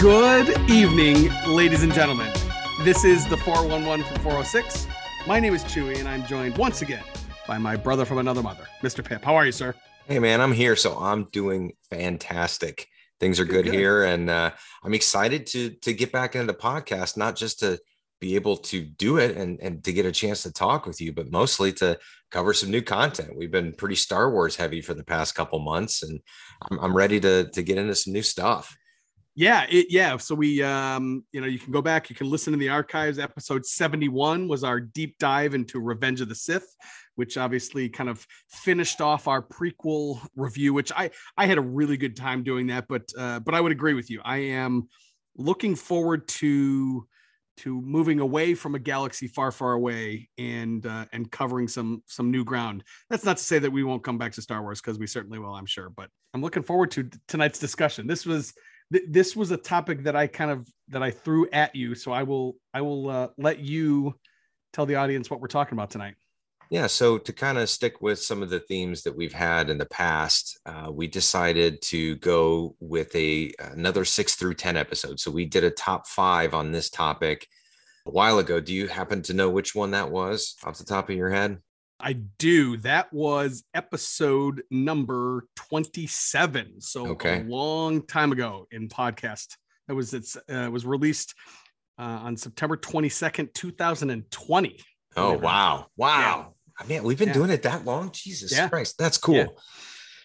Good evening, ladies and gentlemen. This is the 411 from 406. My name is Chewie, and I'm joined once again by my brother from another mother, Mr. Pip. How are you, sir? Hey man, I'm here, so I'm doing fantastic. Things are good, Good. here, and uh, I'm excited to to get back into the podcast, not just to be able to do it and and to get a chance to talk with you, but mostly to cover some new content. We've been pretty Star Wars heavy for the past couple months, and I'm, I'm ready to to get into some new stuff. Yeah, it, yeah. So we, um, you know, you can go back, you can listen to the archives. Episode 71 was our deep dive into Revenge of the Sith, which obviously kind of finished off our prequel review, which I I had a really good time doing that. But uh, but I would agree with you. I am looking forward to to moving away from a galaxy far, far away and uh, and covering some some new ground. That's not to say that we won't come back to Star Wars because we certainly will, I'm sure. But I'm looking forward to tonight's discussion. This was th- this was a topic that I kind of that I threw at you. So I will I will uh, let you tell the audience what we're talking about tonight. Yeah, so to kind of stick with some of the themes that we've had in the past, uh, we decided to go with a another six through ten episode. So we did a top five on this topic a while ago. Do you happen to know which one that was off the top of your head? I do. That was episode number 27. So Okay. a long time ago in podcast. That was it's uh, was released uh, on September 22nd, 2020. Oh wow, wow! I mean, we've been Yeah. doing it that long. Jesus Yeah. Christ, that's cool. Yeah.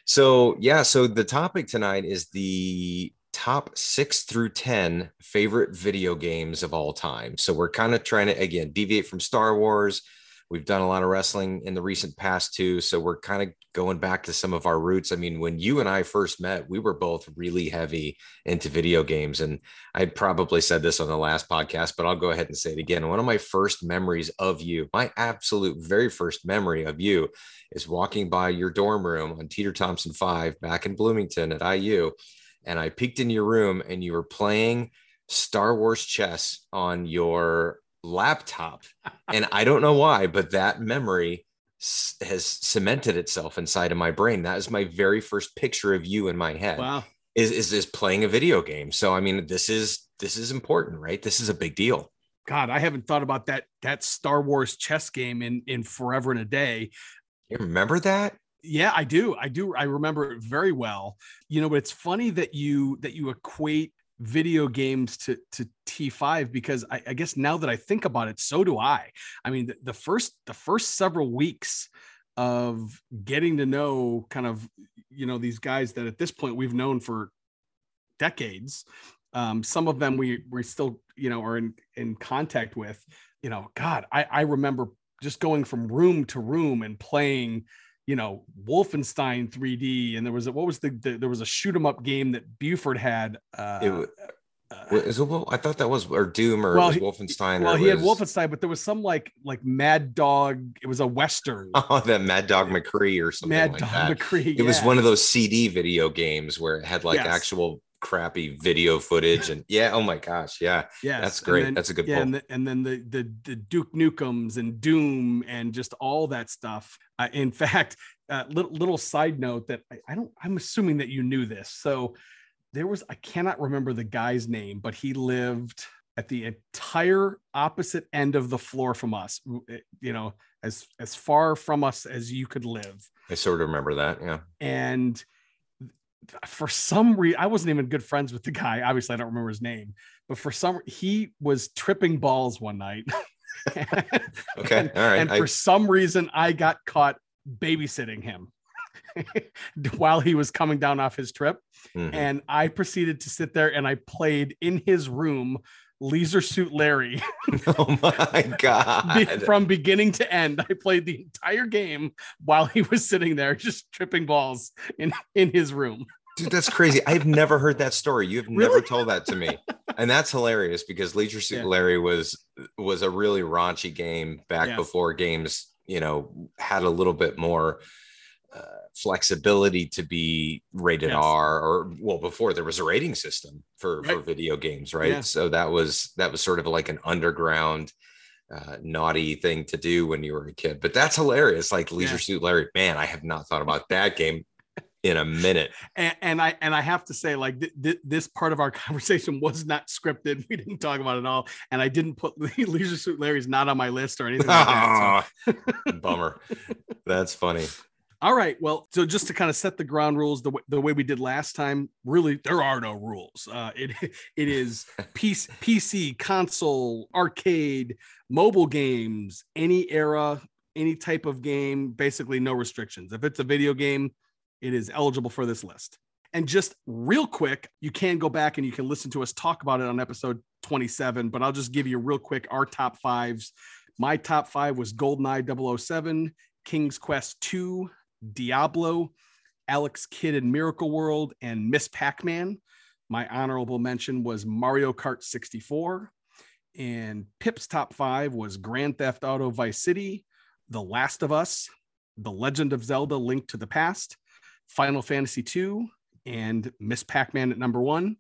So yeah, so the topic tonight is the top six through ten favorite video games of all time. So we're kind of trying to again deviate from Star Wars. We've done a lot of wrestling in the recent past too, so we're kind of going back to some of our roots. I mean, when you and I first met, we were both really heavy into video games, and I probably said this on the last podcast, but I'll go ahead and say it again. One of my first memories of you, my absolute very first memory of you, is walking by your dorm room on Teter Thompson 5 back in Bloomington at IU. And I peeked in your room and you were playing Star Wars chess on your laptop. and I don't know why, but that memory s- has cemented itself inside of my brain. That is my very first picture of you in my head Wow. is, is is playing a video game. So I mean, this is this is important, right? This is a big deal. God, I haven't thought about that that Star Wars chess game in in forever and a day. You remember that? Yeah, I do. I do. I remember it very well. You know, but it's funny that you that you equate video games to to T5 because I, I guess now that I think about it, so do I. I mean, the, the first the first several weeks of getting to know kind of you know these guys that at this point we've known for decades. Um, some of them we we still you know are in in contact with. You know, God, I I remember just going from room to room and playing you know Wolfenstein 3D, and there was a, what was the, the there was a shoot 'em up game that Buford had. Uh, It wa- uh, I thought that was or Doom or Well, was Wolfenstein. well, or he had Wolfenstein, but there was some like like Mad Dog. It was a western. Oh, that Mad Dog McCree or something Mad like Dog that. McCree. It was one of those CD video games where it had like Yes. actual crappy video footage and yeah. Oh my gosh, yeah, yeah that's great. then- that's a good yeah, and, the, and then the, the the Duke Nukems and Doom and just all that stuff. Uh, in fact, uh, little, little side note that I, I don't. I'm assuming that you knew this. So there was I cannot remember the guy's name, but he lived at the entire opposite end of the floor from us. You know, as as far from us as you could live. I sort of remember that. Yeah. and for some reason i wasn't even good friends with the guy obviously i don't remember his name but for some he was tripping balls one night Okay. and, All right. and I- for some reason i got caught babysitting him while he was coming down off his trip Mhm. and i proceeded to sit there and i played in his room leisure suit larry oh my god. from beginning to end i played the entire game while he was sitting there just tripping balls in in his room Dude, that's crazy. I've never heard that story. You've really? never told that to me. And that's hilarious because Leisure Suit yeah. Larry was was a really raunchy game back before games, you know, had a little bit more flexibility to be rated yes. R or well before there was a rating system for right. for video games, right? Yeah. So that was that was sort of like an underground uh, naughty thing to do when you were a kid. But that's hilarious. Like Leisure yeah. Suit Larry, man, I have not thought about that game in a minute. And, and, I and I have to say, like th- th- this part of our conversation was not scripted. We didn't talk about it all, and I didn't put Leisure Suit Larry's not on my list or anything. Like that, so. Bummer. That's funny. All right. Well, so just to kind of set the ground rules the, w- the way we did last time, really, there are no rules. Uh, it it is PC, PC, console, arcade, mobile games, any era, any type of game, basically no restrictions. If it's a video game, it is eligible for this list. And just real quick, you can go back and you can listen to us talk about it on episode 27, but I'll just give you real quick our top fives. My top five was GoldenEye 007, King's Quest 2, Diablo, Alex Kidd in Miracle World, and Miss Pac Man. My honorable mention was Mario Kart 64. And Pip's top five was Grand Theft Auto Vice City, The Last of Us, The Legend of Zelda Link to the Past, Final Fantasy II, and Miss Pac Man at number one,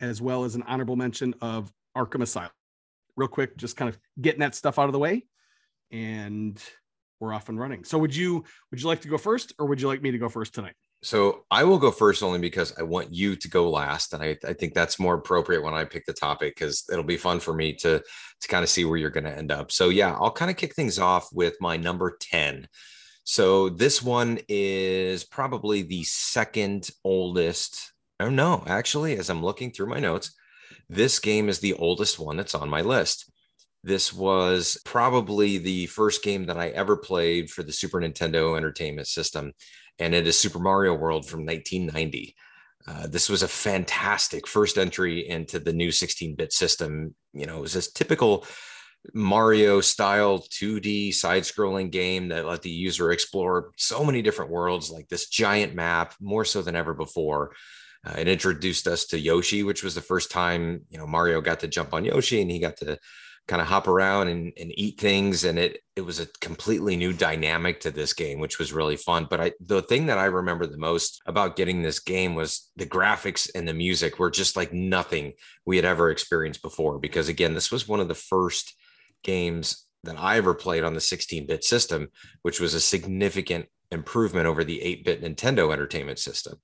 as well as an honorable mention of Arkham Asylum. Real quick, just kind of getting that stuff out of the way, and we're off and running. So, would you would you like to go first, or would you like me to go first tonight? So I will go first only because I want you to go last, and I, I think that's more appropriate when I pick the topic because it'll be fun for me to to kind of see where you're going to end up. So yeah, I'll kind of kick things off with my number ten. So this one is probably the second oldest. Oh no, actually, as I'm looking through my notes, this game is the oldest one that's on my list. This was probably the first game that I ever played for the Super Nintendo Entertainment System, and it is Super Mario World from 1990. Uh, this was a fantastic first entry into the new 16 bit system. You know, it was this typical Mario style 2D side scrolling game that let the user explore so many different worlds, like this giant map, more so than ever before. Uh, it introduced us to Yoshi, which was the first time you know Mario got to jump on Yoshi and he got to kind of hop around and, and eat things. And it it was a completely new dynamic to this game, which was really fun. But I the thing that I remember the most about getting this game was the graphics and the music were just like nothing we had ever experienced before. Because again, this was one of the first games that I ever played on the 16 bit system, which was a significant improvement over the 8 bit Nintendo entertainment system.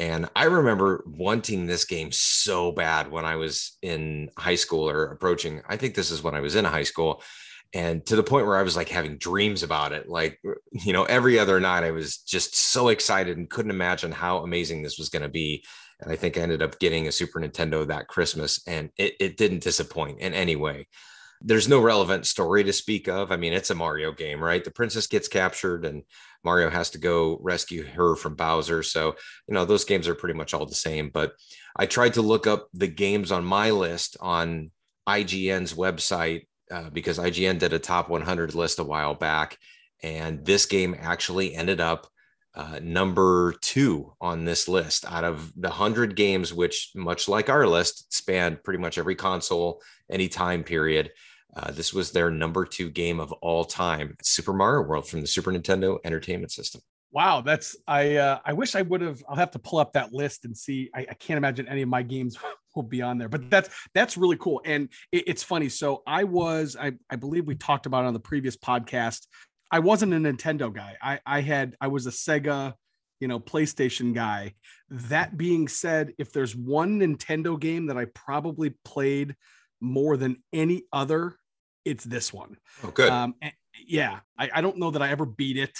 And I remember wanting this game so bad when I was in high school or approaching, I think this is when I was in high school. And to the point where I was like having dreams about it. Like, you know, every other night I was just so excited and couldn't imagine how amazing this was going to be. And I think I ended up getting a Super Nintendo that Christmas and it, it didn't disappoint in any way there's no relevant story to speak of. I mean, it's a Mario game, right? The princess gets captured and Mario has to go rescue her from Bowser. So, you know, those games are pretty much all the same. But I tried to look up the games on my list on IGN's website uh, because IGN did a top 100 list a while back. And this game actually ended up uh, number two on this list out of the 100 games, which, much like our list, spanned pretty much every console, any time period. Uh, this was their number two game of all time, Super Mario World from the Super Nintendo Entertainment System. Wow, that's I. Uh, I wish I would have. I'll have to pull up that list and see. I, I can't imagine any of my games will be on there, but that's that's really cool. And it, it's funny. So I was, I, I believe we talked about on the previous podcast. I wasn't a Nintendo guy. I, I had, I was a Sega, you know, PlayStation guy. That being said, if there's one Nintendo game that I probably played more than any other it's this one. Oh, good. Um, yeah, I, I don't know that I ever beat it.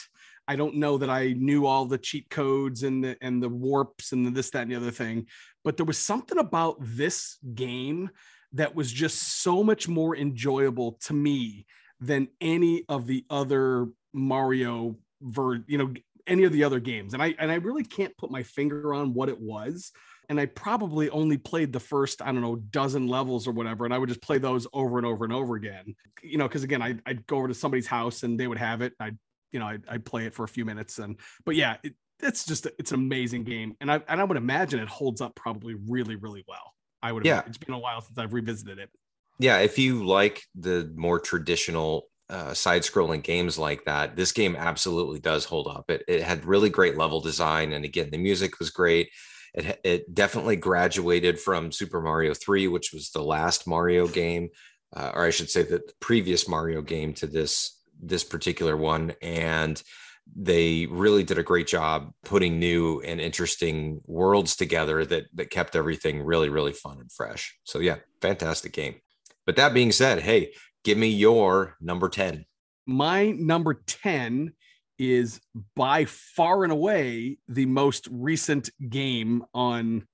I don't know that I knew all the cheat codes and the and the warps and the this, that, and the other thing. But there was something about this game that was just so much more enjoyable to me than any of the other Mario ver, you know, any of the other games. And I and I really can't put my finger on what it was and I probably only played the first, I don't know, dozen levels or whatever. And I would just play those over and over and over again, you know, because again, I'd, I'd, go over to somebody's house and they would have it. I'd, you know, I'd, I'd, play it for a few minutes. And, but yeah, it, it's just it's an amazing game, and I and I would imagine it holds up probably really really well. I would. Yeah. Imagine. It's been a while since I've revisited it. Yeah, if you like the more traditional uh, side-scrolling games like that, this game absolutely does hold up. It, it had really great level design, and again, the music was great. It, it definitely graduated from Super Mario 3, which was the last Mario game, uh, or I should say the previous Mario game to this this particular one, and they really did a great job putting new and interesting worlds together that that kept everything really really fun and fresh. So yeah, fantastic game. But that being said, hey, give me your number 10. My number 10 is by far and away the most recent game on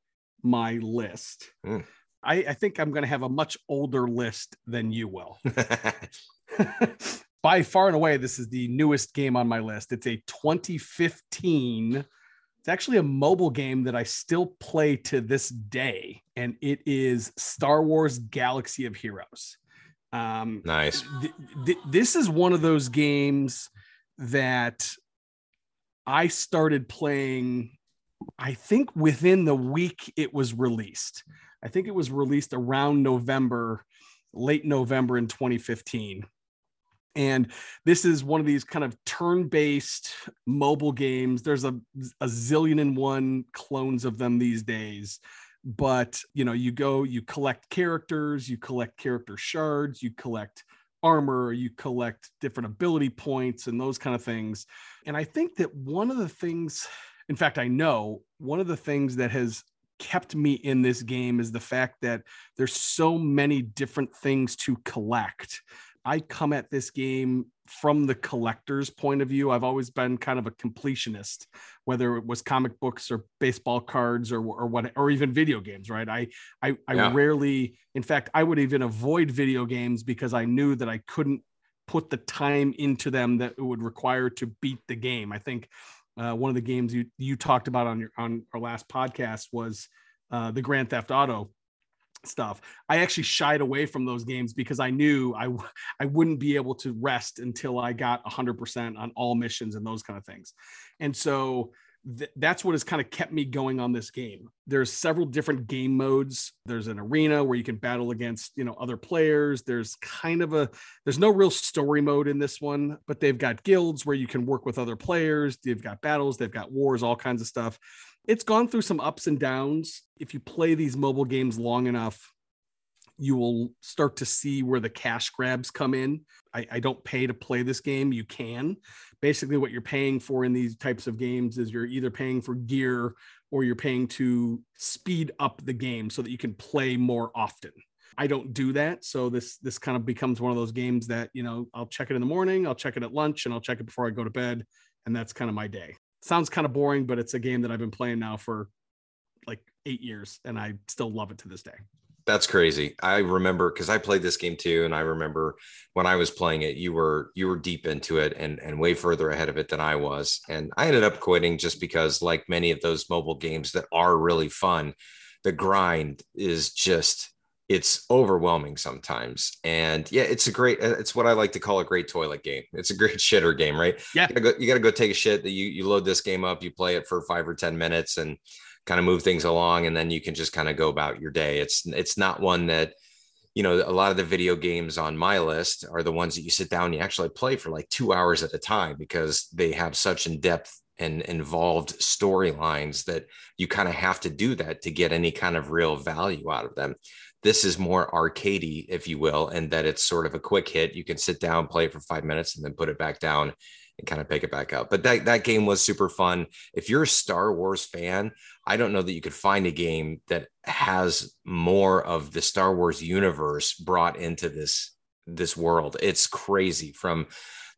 my list. Mm. I, I think I'm going to have a much older list than you will. by far and away, this is the newest game on my list. It's a 2015. It's actually a mobile game that I still play to this day, and it is Star Wars Galaxy of Heroes. Um, nice. th- th- this is one of those games that I started playing, I think within the week it was released. I think it was released around November, late November in 2015. And this is one of these kind of turn-based mobile games. There's a, a zillion and one clones of them these days. But you know, you go, you collect characters, you collect character shards, you collect armor, you collect different ability points and those kind of things. And I think that one of the things, in fact, I know one of the things that has kept me in this game is the fact that there's so many different things to collect I come at this game from the collector's point of view. I've always been kind of a completionist, whether it was comic books or baseball cards or or what or even video games, right? I I, I Yeah. rarely, in fact, I would even avoid video games because I knew that I couldn't put the time into them that it would require to beat the game. I think uh, one of the games you you talked about on your on our last podcast was uh, the Grand Theft Auto stuff. I actually shied away from those games because I knew i i wouldn't be able to rest until I got 100% on all missions and those kind of things. And so th- that's what has kind of kept me going on this game. There's several different game modes. There's an arena where you can battle against, you know, other players. There's kind of a there's no real story mode in this one, but they've got guilds where you can work with other players. They've got battles, they've got wars, all kinds of stuff it's gone through some ups and downs. If you play these mobile games long enough, you will start to see where the cash grabs come in. I, I, don't pay to play this game. You can. Basically, what you're paying for in these types of games is you're either paying for gear or you're paying to speed up the game so that you can play more often. I don't do that. So this this kind of becomes one of those games that, you know, I'll check it in the morning, I'll check it at lunch, and I'll check it before I go to bed. And that's kind of my day sounds kind of boring, but it's a game that I've been playing now for like eight years and I still love it to this day. That's crazy. I remember because I played this game too, and I remember when I was playing it, you were you were deep into it and and way further ahead of it than I was. And I ended up quitting just because, like many of those mobile games that are really fun, the grind is just it's overwhelming sometimes. And yeah, it's a great, uh, it's what I like to call a great toilet game. It's a great shitter game, right? Yeah. You gotta go, you gotta go take a shit that you, you load this game up, you play it for five or 10 minutes and kind of move things along. And then you can just kind of go about your day. It's, it's not one that, you know, a lot of the video games on my list are the ones that you sit down and you actually play for like two hours at a time because they have such in depth and involved storylines that you kind of have to do that to get any kind of real value out of them this is more arcadey, if you will, and that it's sort of a quick hit. You can sit down, play it for five minutes, and then put it back down and kind of pick it back up. But that, that game was super fun. If you're a Star Wars fan, I don't know that you could find a game that has more of the Star Wars universe brought into this this world. It's crazy from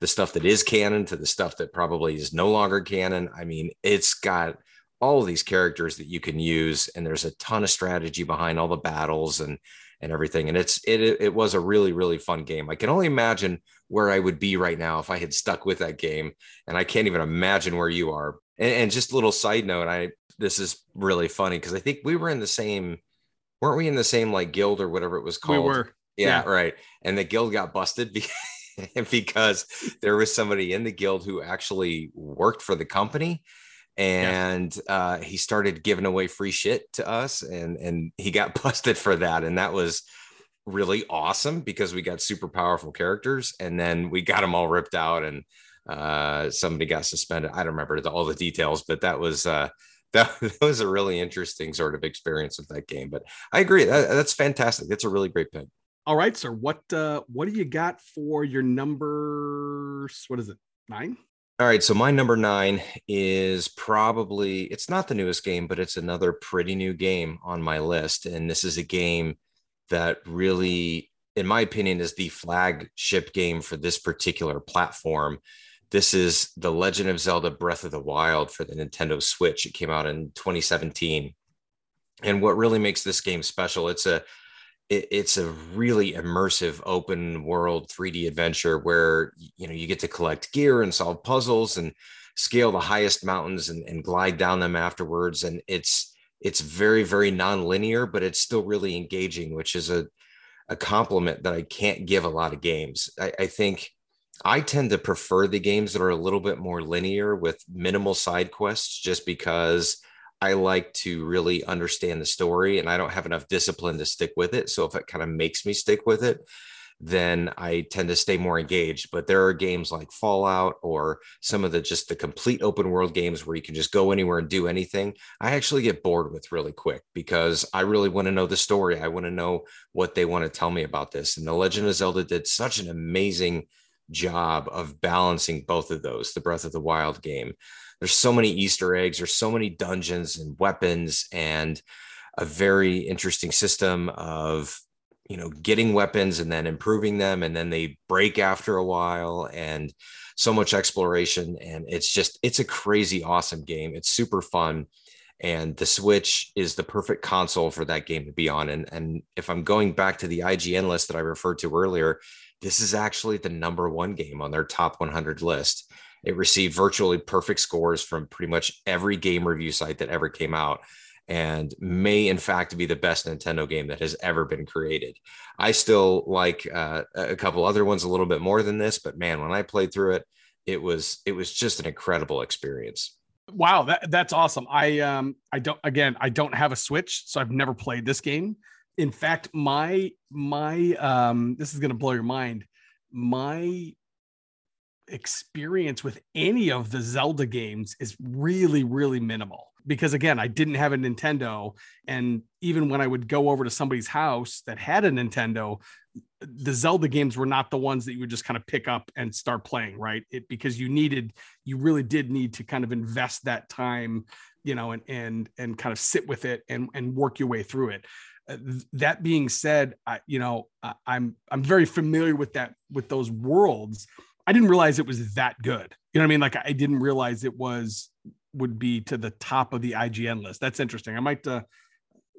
the stuff that is canon to the stuff that probably is no longer canon. I mean, it's got all of these characters that you can use and there's a ton of strategy behind all the battles and and everything and it's it it was a really really fun game i can only imagine where i would be right now if i had stuck with that game and i can't even imagine where you are and, and just a little side note i this is really funny because i think we were in the same weren't we in the same like guild or whatever it was called We were. yeah, Yeah. right and the guild got busted be- because there was somebody in the guild who actually worked for the company and uh, he started giving away free shit to us, and and he got busted for that, and that was really awesome because we got super powerful characters, and then we got them all ripped out, and uh, somebody got suspended. I don't remember the, all the details, but that was. Uh, that, that was a really interesting sort of experience with that game. But I agree, that, that's fantastic. That's a really great pick. All right, sir. What uh, what do you got for your numbers? What is it? Nine. All right, so my number nine is probably it's not the newest game, but it's another pretty new game on my list, and this is a game that really, in my opinion, is the flagship game for this particular platform. This is The Legend of Zelda Breath of the Wild for the Nintendo Switch. It came out in 2017. And what really makes this game special, it's a it, it's a really immersive open world 3D adventure where you know you get to collect gear and solve puzzles and scale the highest mountains and, and glide down them afterwards. And it's it's very, very non-linear, but it's still really engaging, which is a, a compliment that I can't give a lot of games. I, I think I tend to prefer the games that are a little bit more linear with minimal side quests just because I like to really understand the story and I don't have enough discipline to stick with it. So if it kind of makes me stick with it, then I tend to stay more engaged. But there are games like Fallout or some of the just the complete open world games where you can just go anywhere and do anything. I actually get bored with really quick because I really want to know the story. I want to know what they want to tell me about this. And The Legend of Zelda did such an amazing job of balancing both of those, the Breath of the Wild game. There's so many Easter eggs, there's so many dungeons and weapons and a very interesting system of you know getting weapons and then improving them and then they break after a while and so much exploration and it's just it's a crazy awesome game. It's super fun and the switch is the perfect console for that game to be on and and if i'm going back to the ign list that i referred to earlier this is actually the number one game on their top 100 list it received virtually perfect scores from pretty much every game review site that ever came out and may in fact be the best Nintendo game that has ever been created. I still like uh, a couple other ones a little bit more than this, but man, when I played through it, it was it was just an incredible experience. Wow, that, that's awesome. I um I don't again I don't have a Switch, so I've never played this game. In fact, my my um this is gonna blow your mind. My experience with any of the Zelda games is really, really minimal because again, I didn't have a Nintendo. And even when I would go over to somebody's house that had a Nintendo, the Zelda games were not the ones that you would just kind of pick up and start playing, right? It because you needed, you really did need to kind of invest that time, you know, and and and kind of sit with it and and work your way through it. Uh, that being said, I, you know, I, I'm I'm very familiar with that with those worlds. I didn't realize it was that good. You know what I mean? Like I didn't realize it was would be to the top of the IGN list. That's interesting. I might, uh,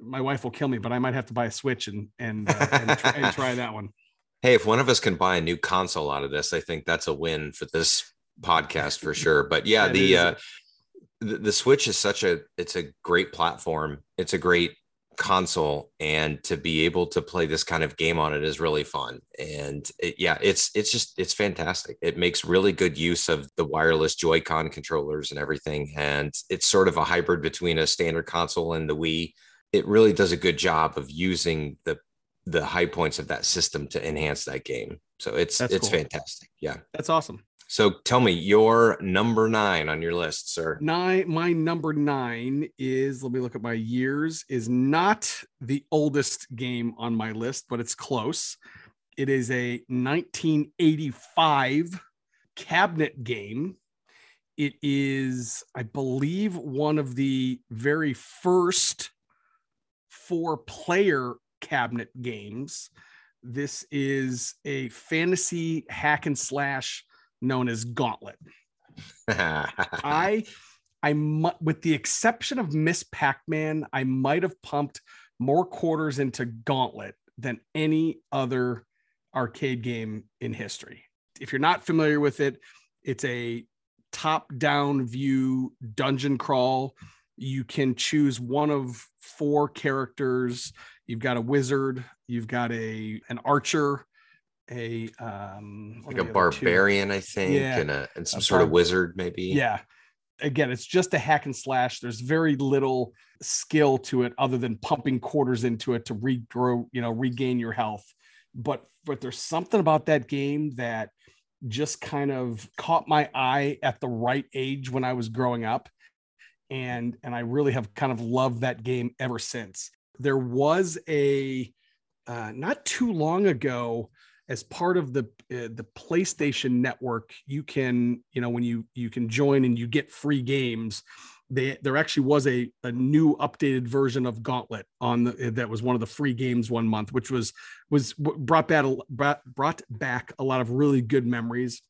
my wife will kill me, but I might have to buy a Switch and and, uh, and, try, and try that one. Hey, if one of us can buy a new console out of this, I think that's a win for this podcast for sure. But yeah, yeah the uh, the, the Switch is such a it's a great platform. It's a great console and to be able to play this kind of game on it is really fun. And it, yeah it's it's just it's fantastic. It makes really good use of the wireless joy-con controllers and everything. And it's sort of a hybrid between a standard console and the wii. It really does a good job of using the the high points of that system to enhance that game. So it's That's it's cool. fantastic. Yeah. That's awesome so tell me your number nine on your list, sir. Nine. My number nine is. Let me look at my years. Is not the oldest game on my list, but it's close. It is a 1985 cabinet game. It is, I believe, one of the very first four-player cabinet games. This is a fantasy hack and slash known as Gauntlet. I, I, with the exception of Miss Pac-Man, I might have pumped more quarters into Gauntlet than any other arcade game in history. If you're not familiar with it, it's a top-down view dungeon crawl. You can choose one of four characters. You've got a wizard, you've got a an archer, a um like a barbarian, I think, yeah. and a and some a sort bar- of wizard, maybe. Yeah. again, it's just a hack and slash. There's very little skill to it other than pumping quarters into it to regrow, you know, regain your health. But but there's something about that game that just kind of caught my eye at the right age when I was growing up. And and I really have kind of loved that game ever since. There was a uh, not too long ago as part of the uh, the PlayStation network, you can you know when you you can join and you get free games. They, there actually was a, a new updated version of Gauntlet on the, that was one of the free games one month, which was was brought back brought, brought back a lot of really good memories.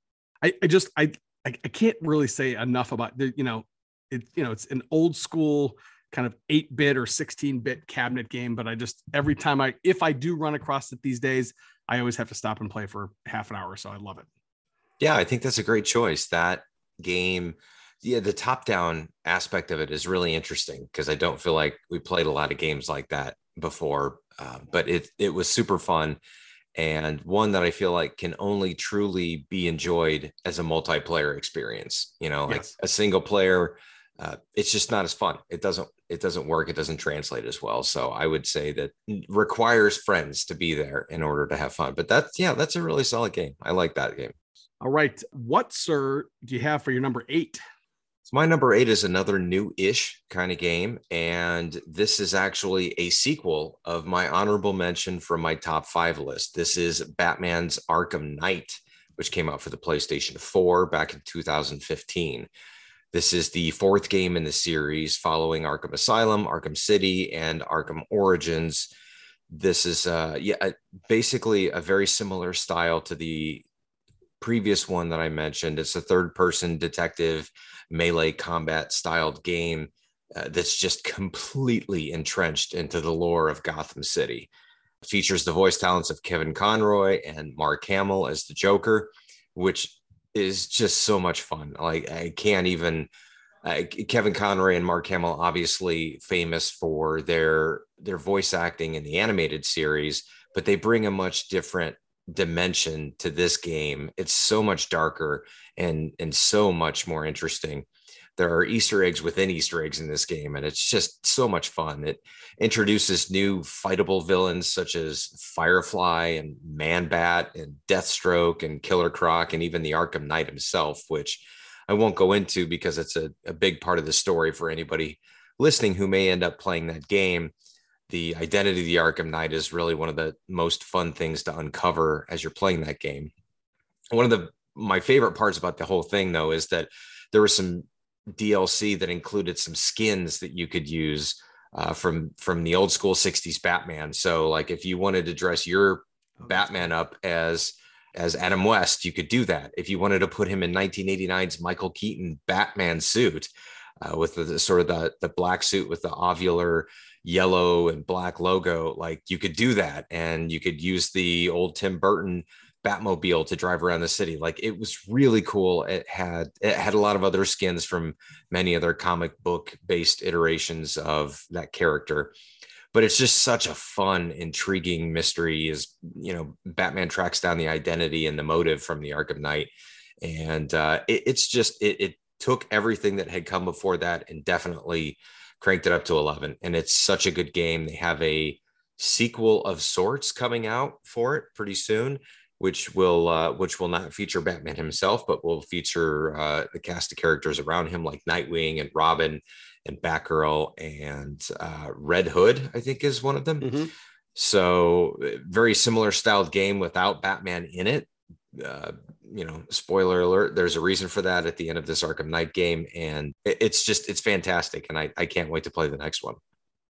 I, I just I, I can't really say enough about the you know it you know it's an old school kind of 8 bit or 16 bit cabinet game but i just every time i if i do run across it these days I always have to stop and play for half an hour. So I love it. Yeah, I think that's a great choice. That game, yeah, the top down aspect of it is really interesting because I don't feel like we played a lot of games like that before, uh, but it it was super fun and one that I feel like can only truly be enjoyed as a multiplayer experience. You know, like yes. a single player uh, it's just not as fun. It doesn't it doesn't work. It doesn't translate as well. So I would say that requires friends to be there in order to have fun. But that's yeah, that's a really solid game. I like that game. All right, what sir do you have for your number eight? So my number eight is another new-ish kind of game, and this is actually a sequel of my honorable mention from my top five list. This is Batman's Arkham Knight, which came out for the PlayStation 4 back in 2015. This is the fourth game in the series following Arkham Asylum, Arkham City, and Arkham Origins. This is uh yeah, basically a very similar style to the previous one that I mentioned. It's a third person detective melee combat styled game uh, that's just completely entrenched into the lore of Gotham City. It features the voice talents of Kevin Conroy and Mark Hamill as the Joker, which is just so much fun. Like I can't even. Uh, Kevin Conroy and Mark Hamill, obviously famous for their their voice acting in the animated series, but they bring a much different dimension to this game. It's so much darker and and so much more interesting there are Easter eggs within Easter eggs in this game, and it's just so much fun. It introduces new fightable villains such as Firefly and Man Bat and Deathstroke and Killer Croc and even the Arkham Knight himself, which I won't go into because it's a, a big part of the story for anybody listening who may end up playing that game. The identity of the Arkham Knight is really one of the most fun things to uncover as you're playing that game. One of the my favorite parts about the whole thing though is that there was some DLC that included some skins that you could use uh, from from the old school 60s Batman. So like if you wanted to dress your oh, Batman up as as Adam West, you could do that. If you wanted to put him in 1989's Michael Keaton Batman suit uh, with the, the, sort of the the black suit with the ovular yellow and black logo, like you could do that, and you could use the old Tim Burton Batmobile to drive around the city. Like it was really cool. It had it had a lot of other skins from many other comic book based iterations of that character. But it's just such a fun, intriguing mystery. Is you know, Batman tracks down the identity and the motive from the Arkham Knight, and uh, it, it's just it, it took everything that had come before that and definitely cranked it up to eleven. And it's such a good game. They have a sequel of sorts coming out for it pretty soon which will uh, which will not feature Batman himself, but will feature uh, the cast of characters around him like Nightwing and Robin and Batgirl and uh, Red Hood. I think is one of them. Mm-hmm. So very similar styled game without Batman in it. Uh, you know, spoiler alert. There's a reason for that at the end of this Arkham Knight game, and it's just it's fantastic, and I I can't wait to play the next one.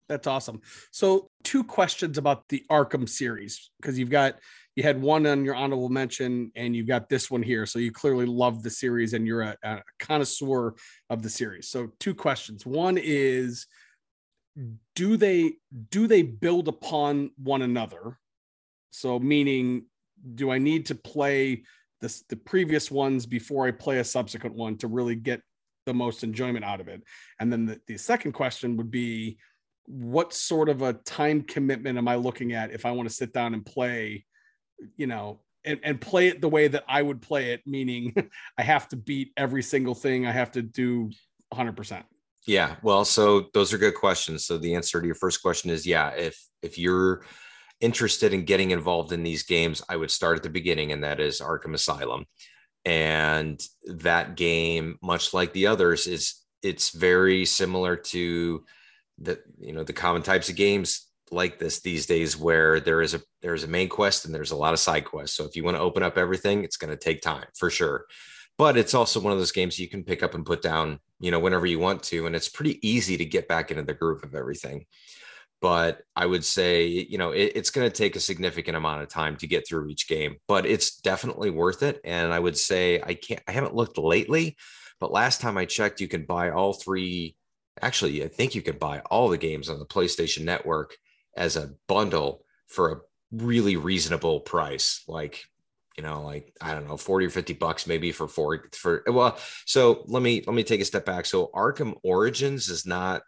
That's awesome. So, two questions about the Arkham series because you've got you had one on your honorable mention and you've got this one here. So you clearly love the series and you're a, a, connoisseur of the series. So two questions. One is do they do they build upon one another? So meaning do i need to play the previous ones before i play a subsequent one to really get the most enjoyment out of it? And then the, the second question would be what sort of a time commitment am i looking at if i want to sit down and play you know, and, and play it the way that I would play it, meaning I have to beat every single thing. I have to do 100%. Yeah, well, so those are good questions. So the answer to your first question is yeah, if if you're interested in getting involved in these games, I would start at the beginning and that is Arkham Asylum. And that game, much like the others, is it's very similar to the you know the common types of games like this these days where there is a there's a main quest and there's a lot of side quests. So if you want to open up everything, it's going to take time for sure. But it's also one of those games you can pick up and put down, you know, whenever you want to, and it's pretty easy to get back into the groove of everything. But I would say, you know, it, it's going to take a significant amount of time to get through each game, but it's definitely worth it. And I would say I can't, I haven't looked lately, but last time I checked, you can buy all three. Actually, I think you could buy all the games on the PlayStation Network as a bundle for a really reasonable price like you know like i don't know 40 or 50 bucks maybe for four for well so let me let me take a step back. So arkham origins is not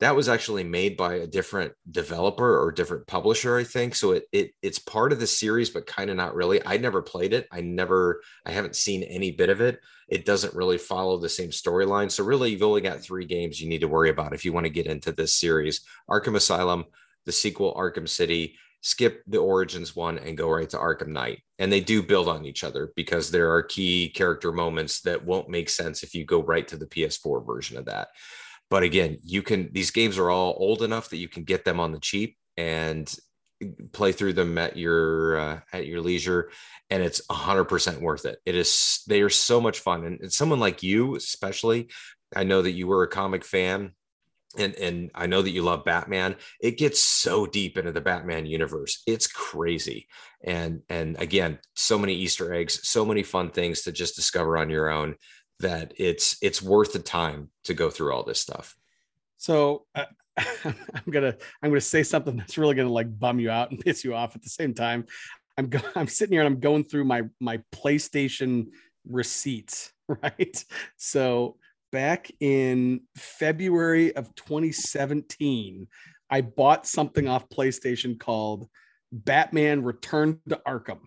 that was actually made by a different developer or different publisher i think. So it, it it's part of the series but kind of not really. I never played it. I never i haven't seen any bit of it. It doesn't really follow the same storyline. So really you've only got three games you need to worry about if you want to get into this series. Arkham asylum the sequel Arkham City, skip the Origins one and go right to Arkham Knight. And they do build on each other because there are key character moments that won't make sense if you go right to the PS4 version of that. But again, you can these games are all old enough that you can get them on the cheap and play through them at your uh, at your leisure and it's 100% worth it it is they are so much fun and someone like you especially i know that you were a comic fan and and I know that you love Batman. It gets so deep into the Batman universe. It's crazy. And and again, so many Easter eggs, so many fun things to just discover on your own that it's it's worth the time to go through all this stuff. So uh, I'm gonna I'm gonna say something that's really gonna like bum you out and piss you off at the same time. I'm go- I'm sitting here and I'm going through my my PlayStation receipts, right? So back in February of 2017, I bought something off PlayStation called Batman Return to Arkham,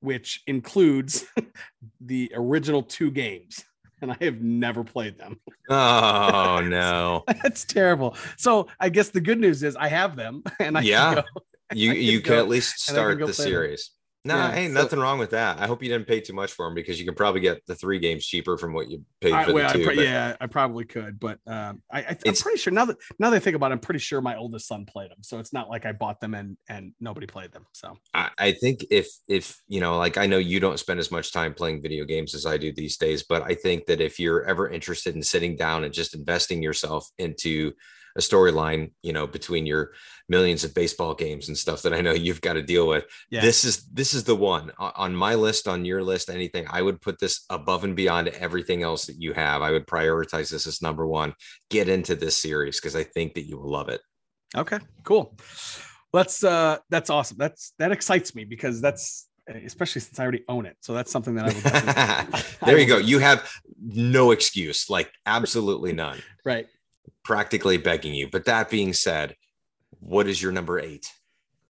which includes the original two games. And I have never played them. Oh no, that's terrible. So I guess the good news is I have them, and I yeah, you you can, can at least start the series. Them. No, yeah, ain't so, nothing wrong with that. I hope you didn't pay too much for them because you can probably get the three games cheaper from what you paid for well, the two. I, but, yeah, I probably could, but um, I, I, am pretty sure now that now that I think about it, I'm pretty sure my oldest son played them. So it's not like I bought them and and nobody played them. So I, I think if if you know, like I know you don't spend as much time playing video games as I do these days, but I think that if you're ever interested in sitting down and just investing yourself into a storyline, you know, between your millions of baseball games and stuff that I know you've got to deal with. Yeah. This is this is the one on my list, on your list, anything. I would put this above and beyond everything else that you have. I would prioritize this as number one. Get into this series because I think that you will love it. Okay, cool. That's uh that's awesome. That's that excites me because that's especially since I already own it. So that's something that I would. there you go. You have no excuse, like absolutely none. right practically begging you. But that being said, what is your number eight?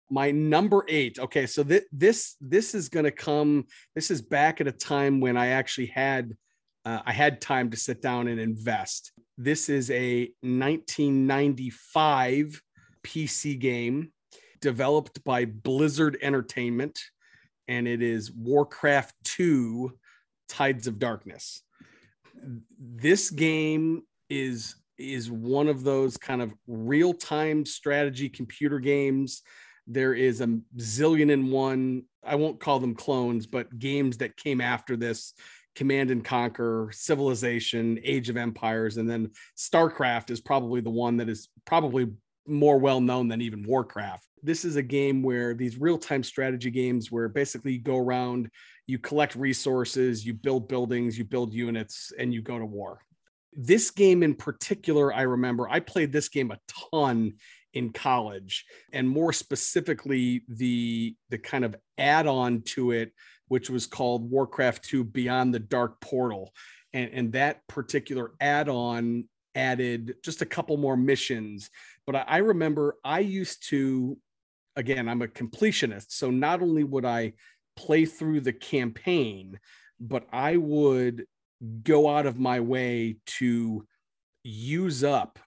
My number eight. Okay, so th- this this is going to come. This is back at a time when I actually had uh, I had time to sit down and invest. This is a 1995 PC game developed by Blizzard Entertainment, and it is Warcraft 2 Tides of Darkness. This game is is one of those kind of real time strategy computer games. There is a zillion and one, I won't call them clones, but games that came after this Command and Conquer, Civilization, Age of Empires, and then StarCraft is probably the one that is probably more well known than even Warcraft. This is a game where these real time strategy games, where basically you go around, you collect resources, you build buildings, you build units, and you go to war this game in particular, I remember I played this game a ton in college, and more specifically, the the kind of add-on to it, which was called Warcraft 2 Beyond the Dark Portal. And, and that particular add-on added just a couple more missions. But I, I remember I used to, again, I'm a completionist. So not only would I play through the campaign, but I would go out of my way to use up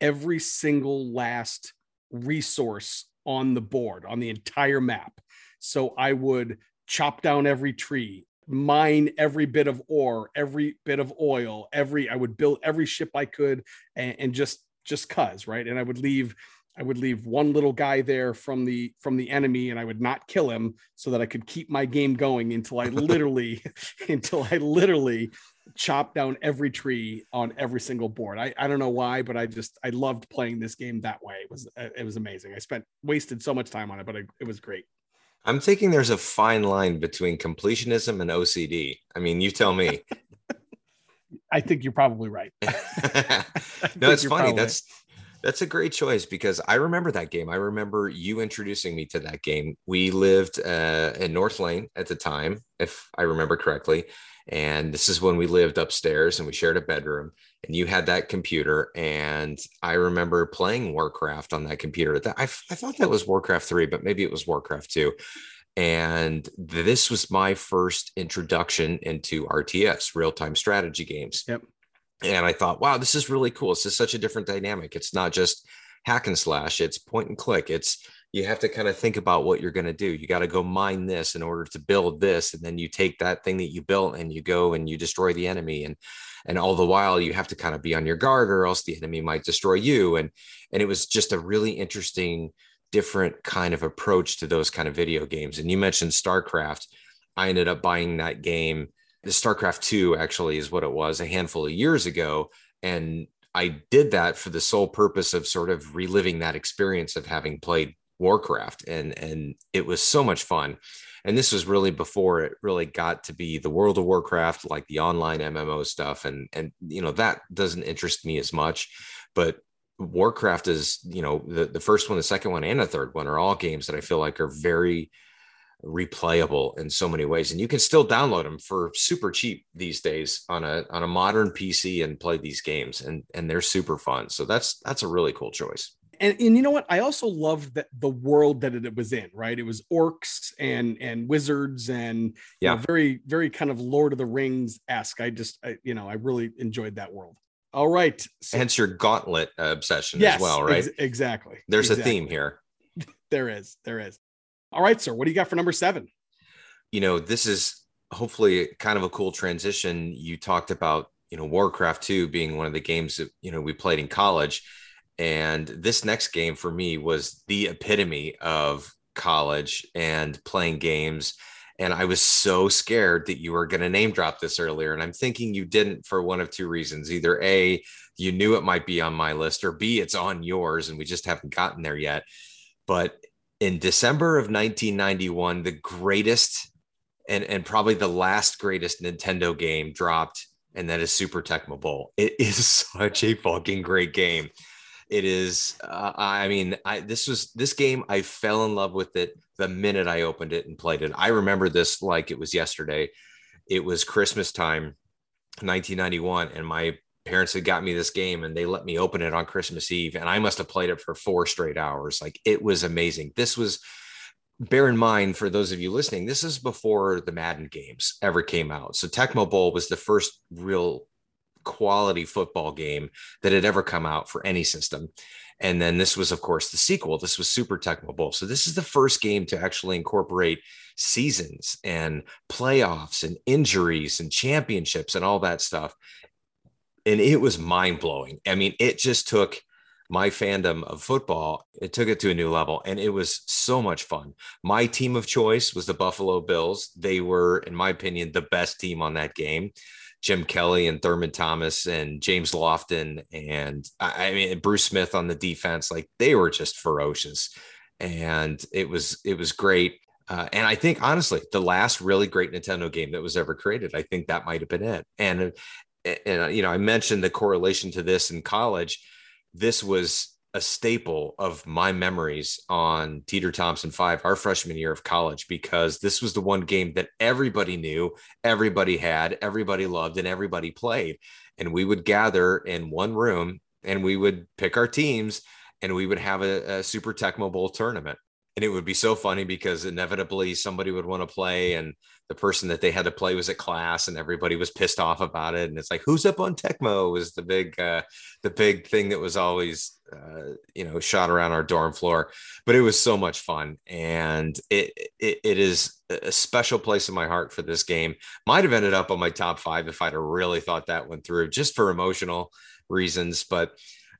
every single last resource on the board on the entire map. So I would chop down every tree, mine every bit of ore, every bit of oil, every I would build every ship I could and, and just just cuz, right? And I would leave I would leave one little guy there from the from the enemy and I would not kill him so that I could keep my game going until I literally until I literally chop down every tree on every single board. I, I don't know why, but I just I loved playing this game that way. It was it was amazing. I spent wasted so much time on it, but I, it was great. I'm thinking there's a fine line between completionism and OCD. I mean, you tell me. I think you're probably right. no, it's funny. That's that's a great choice because I remember that game. I remember you introducing me to that game. We lived uh, in North Lane at the time, if I remember correctly. And this is when we lived upstairs and we shared a bedroom. And you had that computer. And I remember playing Warcraft on that computer. I, I thought that was Warcraft 3, but maybe it was Warcraft 2. And this was my first introduction into RTS, real time strategy games. Yep and I thought, wow, this is really cool. This is such a different dynamic. It's not just hack and slash, it's point and click. It's you have to kind of think about what you're going to do. You got to go mine this in order to build this. And then you take that thing that you built and you go and you destroy the enemy. And and all the while you have to kind of be on your guard or else the enemy might destroy you. And and it was just a really interesting, different kind of approach to those kind of video games. And you mentioned StarCraft. I ended up buying that game the StarCraft 2 actually is what it was a handful of years ago. And I did that for the sole purpose of sort of reliving that experience of having played Warcraft. And, and it was so much fun. And this was really before it really got to be the World of Warcraft, like the online MMO stuff. And, and, you know, that doesn't interest me as much, but Warcraft is, you know, the, the first one, the second one, and the third one are all games that I feel like are very replayable in so many ways and you can still download them for super cheap these days on a on a modern pc and play these games and and they're super fun so that's that's a really cool choice and, and you know what i also loved that the world that it was in right it was orcs and and wizards and yeah know, very very kind of lord of the rings esque i just I, you know i really enjoyed that world all right so, hence your gauntlet obsession yes, as well right ex- exactly there's exactly. a theme here there is there is all right, sir. What do you got for number seven? You know, this is hopefully kind of a cool transition. You talked about, you know, Warcraft 2 being one of the games that, you know, we played in college. And this next game for me was the epitome of college and playing games. And I was so scared that you were going to name drop this earlier. And I'm thinking you didn't for one of two reasons. Either A, you knew it might be on my list, or B, it's on yours and we just haven't gotten there yet. But in December of 1991, the greatest and, and probably the last greatest Nintendo game dropped, and that is Super Tecmo Bowl. It is such a fucking great game. It is. Uh, I mean, I this was this game. I fell in love with it the minute I opened it and played it. I remember this like it was yesterday. It was Christmas time, 1991, and my parents had got me this game and they let me open it on Christmas Eve and I must have played it for four straight hours. Like it was amazing. This was bear in mind for those of you listening, this is before the Madden games ever came out. So Tecmo Bowl was the first real quality football game that had ever come out for any system. And then this was, of course, the sequel. This was Super Tecmo Bowl. So this is the first game to actually incorporate seasons and playoffs and injuries and championships and all that stuff and it was mind blowing. I mean, it just took my fandom of football, it took it to a new level and it was so much fun. My team of choice was the Buffalo Bills. They were, in my opinion, the best team on that game. Jim Kelly and Thurman Thomas and James Lofton and I mean Bruce Smith on the defense, like they were just ferocious. And it was it was great. Uh, and I think honestly, the last really great Nintendo game that was ever created, I think that might have been it. And and you know, I mentioned the correlation to this in college. This was a staple of my memories on Teter Thompson 5, our freshman year of college, because this was the one game that everybody knew, everybody had, everybody loved, and everybody played. And we would gather in one room and we would pick our teams and we would have a, a Super Tecmo Bowl tournament. And it would be so funny because inevitably somebody would want to play and the person that they had to play was at class and everybody was pissed off about it. And it's like who's up on tecmo? was the big uh, the big thing that was always uh, you know shot around our dorm floor. But it was so much fun. And it, it it is a special place in my heart for this game. Might have ended up on my top five if i'd have really thought that went through just for emotional reasons. But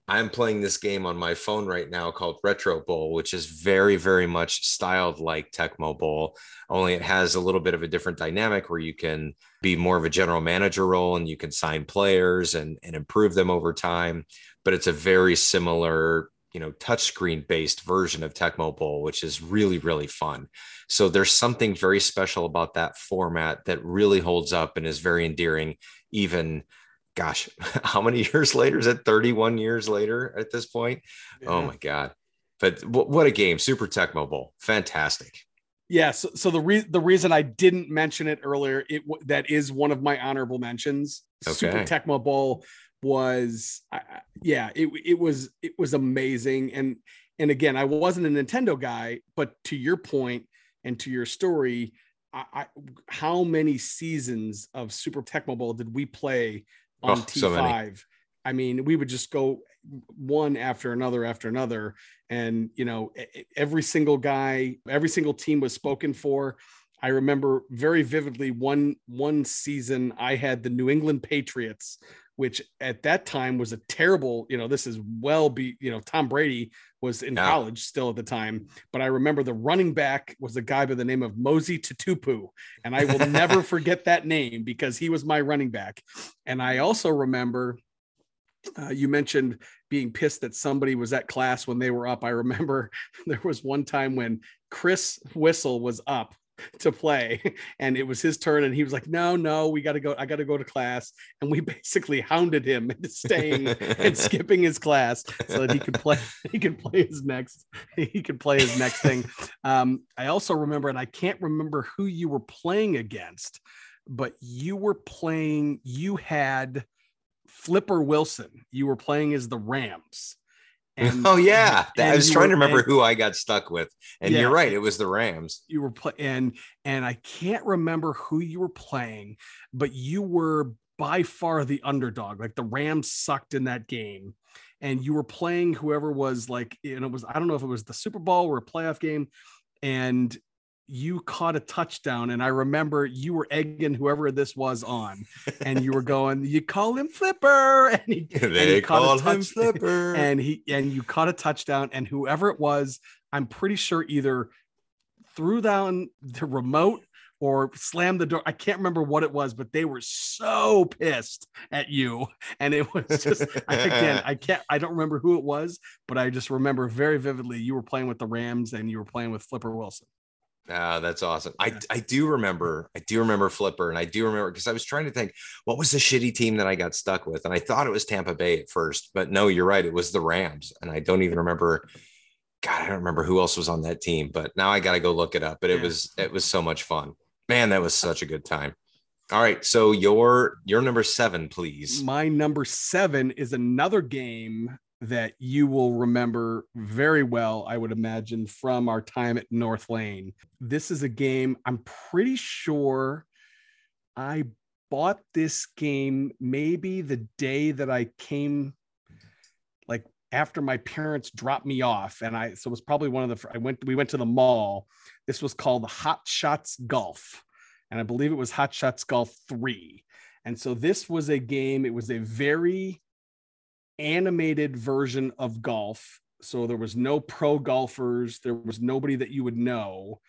I'm playing this game on my phone right now called Retro Bowl, which is very, very much styled like Tecmo Bowl, only it has a little bit of a different dynamic where you can be more of a general manager role and you can sign players and, and improve them over time. But it's a very similar, you know, touchscreen based version of Tecmo Bowl, which is really, really fun. So there's something very special about that format that really holds up and is very endearing, even gosh, how many years later? Is it 31 years later at this point? Oh yeah. Oh my God. But w- what a game. Super Tecmo Bowl. Fantastic. Yeah. So, so the, re- the reason I didn't mention it earlier, it w- that is one of my honorable mentions. Okay. Super Tecmo Bowl was, uh, yeah, it, it was, it was amazing. And, and again, I wasn't a Nintendo guy, but to your point and to your story, I, I, how many seasons of Super Tecmo Bowl did we play Oh, on oh, T5. So I mean, we would just go one after another after another. And, you know, every single guy, every single team was spoken for. I remember very vividly one one season I had the New England Patriots, which at that time was a terrible, you know, this is well be, you know, Tom Brady was in yeah. college still at the time, but I remember the running back was a guy by the name of Mosi Tatupu, and I will never forget that name because he was my running back. And I also remember uh, you mentioned being pissed that somebody was at class when they were up. I remember there was one time when Chris Whistle was up to play and it was his turn and he was like no no we got to go i got to go to class and we basically hounded him into staying and skipping his class so that he could play he could play his next he could play his next thing. Um, i also remember and i can't remember who you were playing against but you were playing you had flipper wilson you were playing as the rams and, oh yeah, and I was trying were, to remember and, who I got stuck with, and yeah, you're right, it was the Rams. You were playing, and and I can't remember who you were playing, but you were by far the underdog. Like the Rams sucked in that game, and you were playing whoever was like, and it was I don't know if it was the Super Bowl or a playoff game, and you caught a touchdown and i remember you were egging whoever this was on and you were going you call him flipper and he, they and he called him flipper. and he and you caught a touchdown and whoever it was i'm pretty sure either threw down the remote or slammed the door i can't remember what it was but they were so pissed at you and it was just again i can't i don't remember who it was but i just remember very vividly you were playing with the rams and you were playing with flipper wilson Ah, that's awesome. I, I do remember, I do remember Flipper, and I do remember because I was trying to think what was the shitty team that I got stuck with, and I thought it was Tampa Bay at first, but no, you're right, it was the Rams, and I don't even remember. God, I don't remember who else was on that team, but now I got to go look it up. But it was it was so much fun, man. That was such a good time. All right, so your your number seven, please. My number seven is another game that you will remember very well, I would imagine, from our time at North Lane. This is a game I'm pretty sure I bought this game maybe the day that I came, like after my parents dropped me off. And I, so it was probably one of the, I went, we went to the mall. This was called the Hot Shots Golf. And I believe it was Hot Shots Golf 3. And so this was a game, it was a very animated version of golf. So there was no pro golfers, there was nobody that you would know,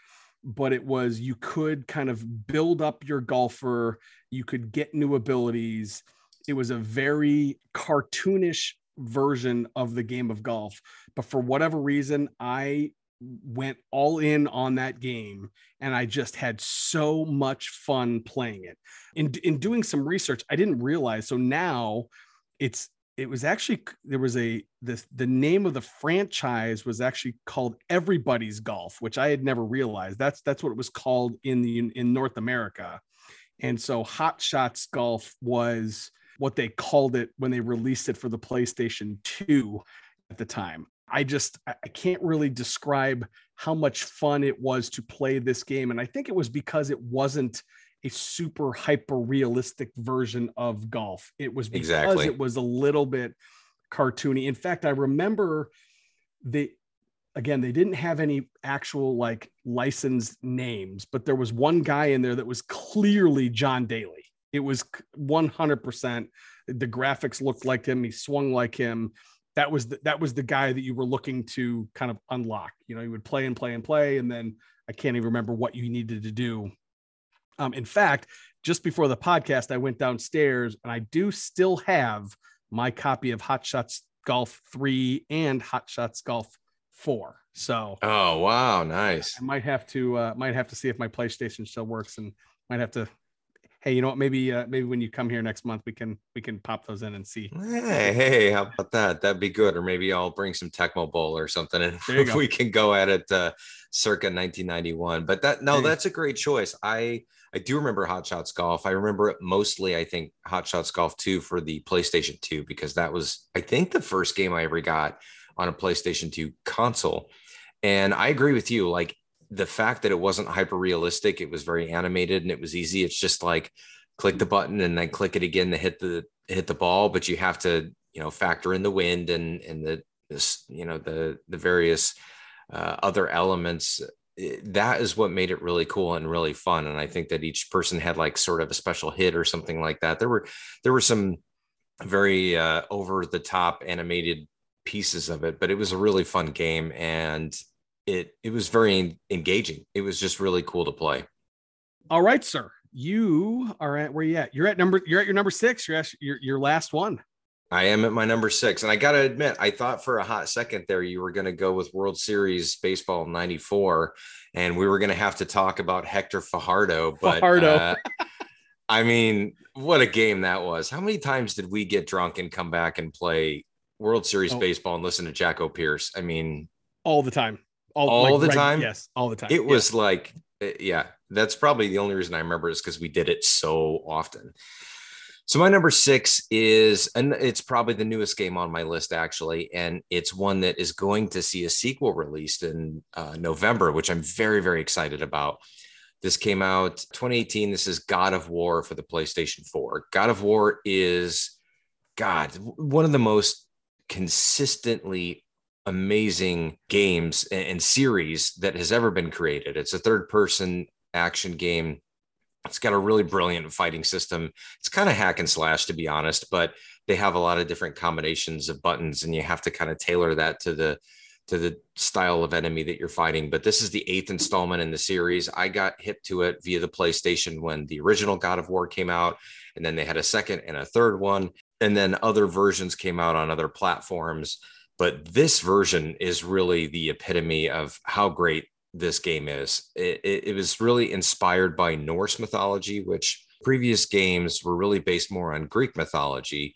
but it was you could kind of build up your golfer, you could get new abilities. It was a very cartoonish version of the game of golf. But for whatever reason, I went all in on that game and I just had so much fun playing it. In in doing some research, I didn't realize so now it's it was actually there was a the the name of the franchise was actually called Everybody's Golf, which I had never realized. That's that's what it was called in the in North America. And so Hot Shots Golf was what they called it when they released it for the PlayStation 2 at the time. I just I can't really describe how much fun it was to play this game. And I think it was because it wasn't a super hyper realistic version of golf. It was because exactly. it was a little bit cartoony. In fact, I remember the again, they didn't have any actual like licensed names, but there was one guy in there that was clearly John Daly. It was 100%. The graphics looked like him. He swung like him. That was the, that was the guy that you were looking to kind of unlock. You know, you would play and play and play, and then I can't even remember what you needed to do. Um, in fact, just before the podcast, I went downstairs and I do still have my copy of Hot Shots Golf 3 and Hot Shots Golf four. So oh wow, nice. I might have to uh, might have to see if my PlayStation still works, and might have to. Hey, you know what? Maybe uh, maybe when you come here next month, we can we can pop those in and see. Hey, hey, how about that? That'd be good. Or maybe I'll bring some Tecmo Bowl or something, and if we can go at it uh, circa 1991. But that no, that's a great choice. I I do remember Hot Shots Golf. I remember it mostly. I think Hot Shots Golf 2 for the PlayStation 2 because that was I think the first game I ever got on a PlayStation 2 console. And I agree with you. Like the fact that it wasn't hyper realistic, it was very animated and it was easy. It's just like click the button and then click it again to hit the hit the ball, but you have to, you know, factor in the wind and and the this, you know, the the various uh, other elements that is what made it really cool and really fun and i think that each person had like sort of a special hit or something like that there were there were some very uh, over the top animated pieces of it, but it was a really fun game and it it was very engaging. It was just really cool to play. All right, sir. You are at where you at? You're at number you're at your number 6. You're at your, your last one. I am at my number 6 and I got to admit I thought for a hot second there you were going to go with World Series baseball 94 and we were going to have to talk about Hector Fajardo but Fajardo. Uh, I mean, what a game that was. How many times did we get drunk and come back and play World Series oh. baseball and listen to Jacko Pierce. I mean, all the time. All, all like, the right, time. Yes, all the time. It yeah. was like, eh, yeah, that's probably the only reason I remember is because we did it so often. So my number six is, and it's probably the newest game on my list actually, and it's one that is going to see a sequel released in uh, November, which I'm very very excited about. This came out 2018. This is God of War for the PlayStation 4. God of War is God, one of the most consistently amazing games and series that has ever been created. It's a third person action game. It's got a really brilliant fighting system. It's kind of hack and slash, to be honest, but they have a lot of different combinations of buttons, and you have to kind of tailor that to the to the style of enemy that you're fighting. But this is the eighth installment in the series. I got hip to it via the PlayStation when the original God of War came out, and then they had a second and a third one and then other versions came out on other platforms but this version is really the epitome of how great this game is. It, it, it, was really inspired by norse mythology which previous games were really based more on greek mythology.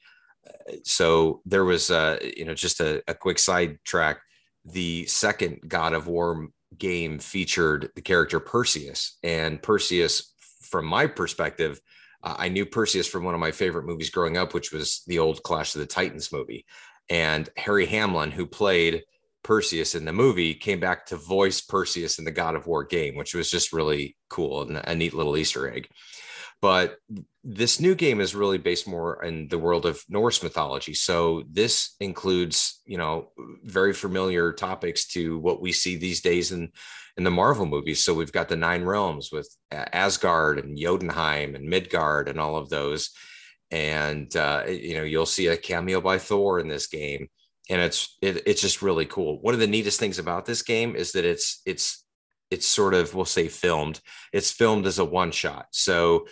So there was you know just a, a quick sidetrack. The second god of war game featured the character perseus and perseus from my perspective uh, I knew Perseus from one of my favorite movies growing up, which was the old Clash of the Titans movie. And Harry Hamlin, who played Perseus in the movie, came back to voice Perseus in the God of War game, which was just really cool and a neat little Easter egg. But this new game is really based more in the world of Norse mythology. So this includes, you know, very familiar topics to what we see these days in in the Marvel movies. So we've got the Nine Realms with Asgard and Jotunheim and Midgard and all of those. And uh, you know, you'll see a cameo by Thor in this game, and it's it, it's just really cool. One of the neatest things about this game is that it's it's it's sort of we'll say filmed. It's filmed as a one shot. So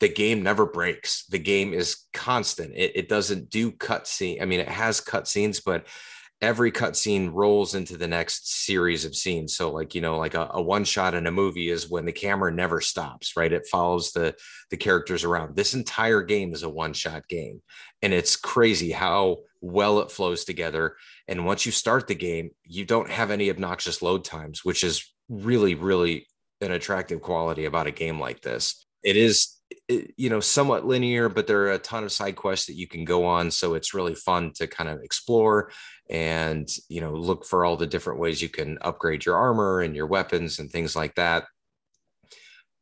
the game never breaks. The game is constant. It, it doesn't do cutscene. I mean, it has cutscenes, but every cutscene rolls into the next series of scenes. So, like you know, like a, a, one shot in a movie is when the camera never stops, right? It follows the the characters around. This entire game is a one shot game, and it's crazy how well it flows together. And once you start the game, you don't have any obnoxious load times, which is really, really an attractive quality about a game like this. It is you know somewhat linear but there are a ton of side quests that you can go on so it's really fun to kind of explore and you know look for all the different ways you can upgrade your armor and your weapons and things like that.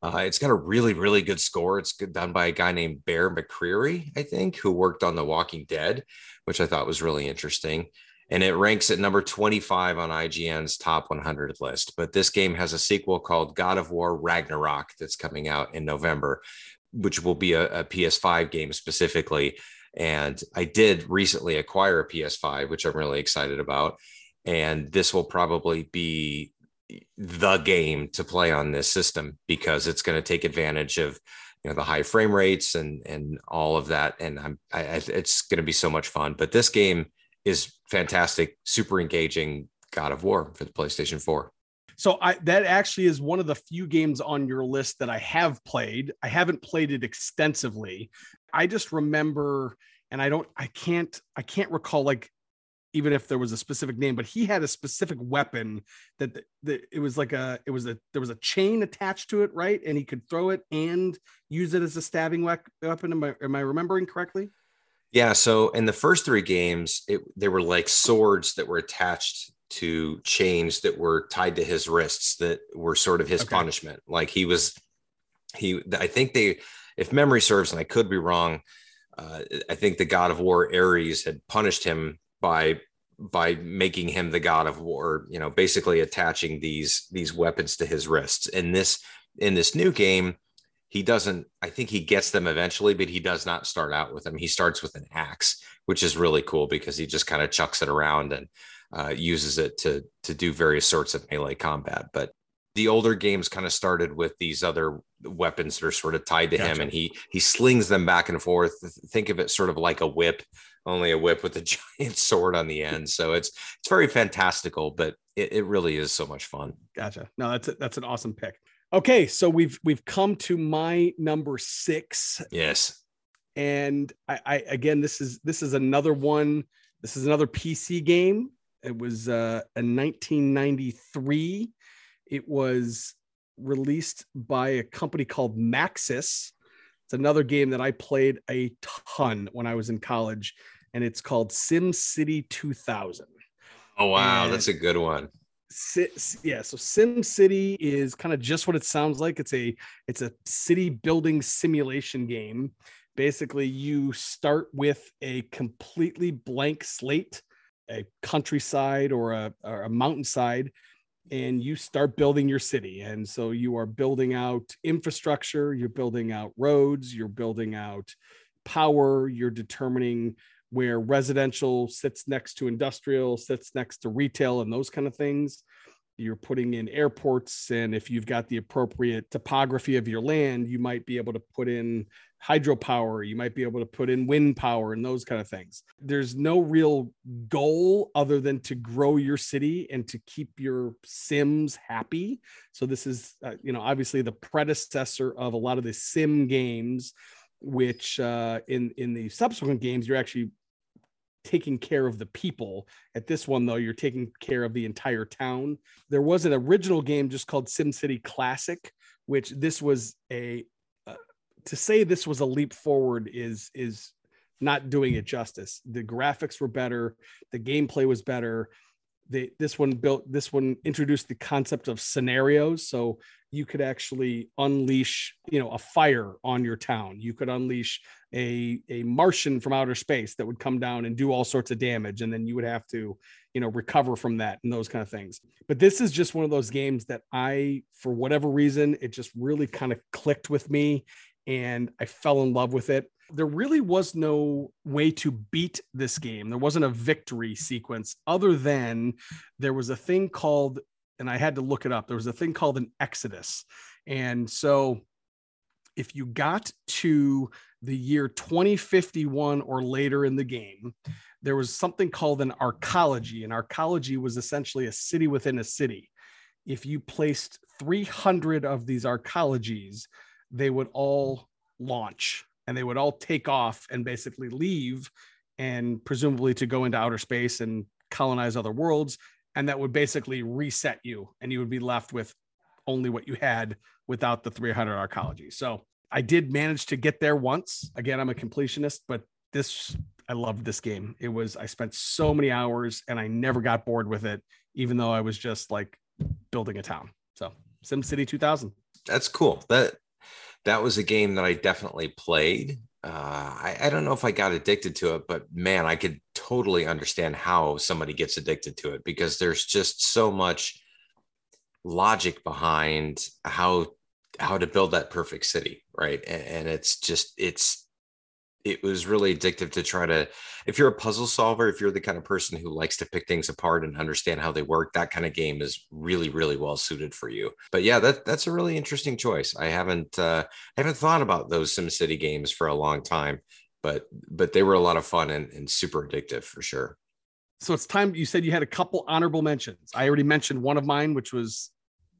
Uh, it's got a really really good score. It's good, done by a guy named bear mccreary i think who worked on the walking dead which i thought was really interesting. And it ranks at number 25 on IGN's top 100 list. But this game has a sequel called God of War Ragnarok that's coming out in November, which will be a, a PS5 game specifically. And I did recently acquire a PS5, which I'm really excited about. And this will probably be the game to play on this system because it's going to take advantage of you know the high frame rates and and all of that and i'm I, it's going to be so much fun but this game is fantastic, super engaging God of War for the PlayStation 4. So I that actually is one of the few games on your list that I have played. I haven't played it extensively. I just remember and I don't I can't I can't recall like even if there was a specific name, but he had a specific weapon that, that it was like a it was a there was a chain attached to it, right? And he could throw it and use it as a stabbing weapon. Am I am I remembering correctly? Yeah. So in the first three games, it, they were like swords that were attached to chains that were tied to his wrists that were sort of his okay. punishment. Like he was, he, I think they, if memory serves, and I could be wrong, uh, I think the god of war Ares had punished him by by making him the god of war you know basically attaching these these weapons to his wrists in this in this new game he doesn't i think he gets them eventually but he does not start out with them he starts with an axe which is really cool because he just kind of chucks it around and uh, uses it to to do various sorts of melee combat but the older games kind of started with these other weapons that are sort of tied to gotcha. him and he he slings them back and forth think of it sort of like a whip only a whip with a giant sword on the end so it's it's very fantastical but it, it really is so much fun gotcha no that's a, that's an awesome pick Okay, so we've we've come to my number six. Yes. And I, I again this is this is another one. This is another PC game. It was uh, a 1993. It was released by a company called Maxis. It's another game that I played a ton when I was in college, and it's called Sim City 2000. Oh wow, and that's a good one yeah so sim city is kind of just what it sounds like it's a it's a city building simulation game basically you start with a completely blank slate a countryside or a, or a mountainside and you start building your city and so you are building out infrastructure you're building out roads you're building out power you're determining where residential sits next to industrial, sits next to retail, and those kind of things. You're putting in airports, and if you've got the appropriate topography of your land, you might be able to put in hydropower, you might be able to put in wind power, and those kind of things. There's no real goal other than to grow your city and to keep your Sims happy. So, this is, uh, you know, obviously the predecessor of a lot of the Sim games which uh, in in the subsequent games you're actually taking care of the people. At this one, though, you're taking care of the entire town. There was an original game just called SimCity Classic, which this was a to say this was a leap forward is is not doing it justice. The graphics were better, the gameplay was better. The, this one built this one introduced the concept of scenarios. So you could actually unleash you know a fire on your town. You could unleash a a martian from outer space that would come down and do all sorts of damage. And then you would have to you know recover from that and those kind of things. But this is just one of those games that i for whatever reason it just really kind of clicked with me and i fell in love with it there really was no way to beat this game there wasn't a victory sequence other than there was a thing called and I had to look it up. There was a thing called an Exodus. And so if you got to the year 2051 or later in the game, there was something called an arcology. And arcology was essentially a city within a city. If you placed 300 of these arcologies, they would all launch and they would all take off and basically leave and presumably to go into outer space and colonize other worlds and that would basically reset you and you would be left with only what you had without the 300 arcology so I did manage to get there once. Again, I'm a completionist, but this I loved this game. It was I spent so many hours and I never got bored with it, even though I was just like building a town. So SimCity 2000. That's cool. That that was a game that I definitely played. Uh, I, I don't know if I got addicted to it, but man, I could totally understand how somebody gets addicted to it because there's just so much logic behind how how to build that perfect city, right? And, and it's just it's it was really addictive to try to if you're a puzzle solver if you're the kind of person who likes to pick things apart and understand how they work that kind of game is really really well suited for you. But yeah that that's a really interesting choice. I haven't uh i haven't thought about those simcity games for a long time but but they were a lot of fun and, and super addictive for sure. So it's time you said you had a couple honorable mentions. I already mentioned one of mine which was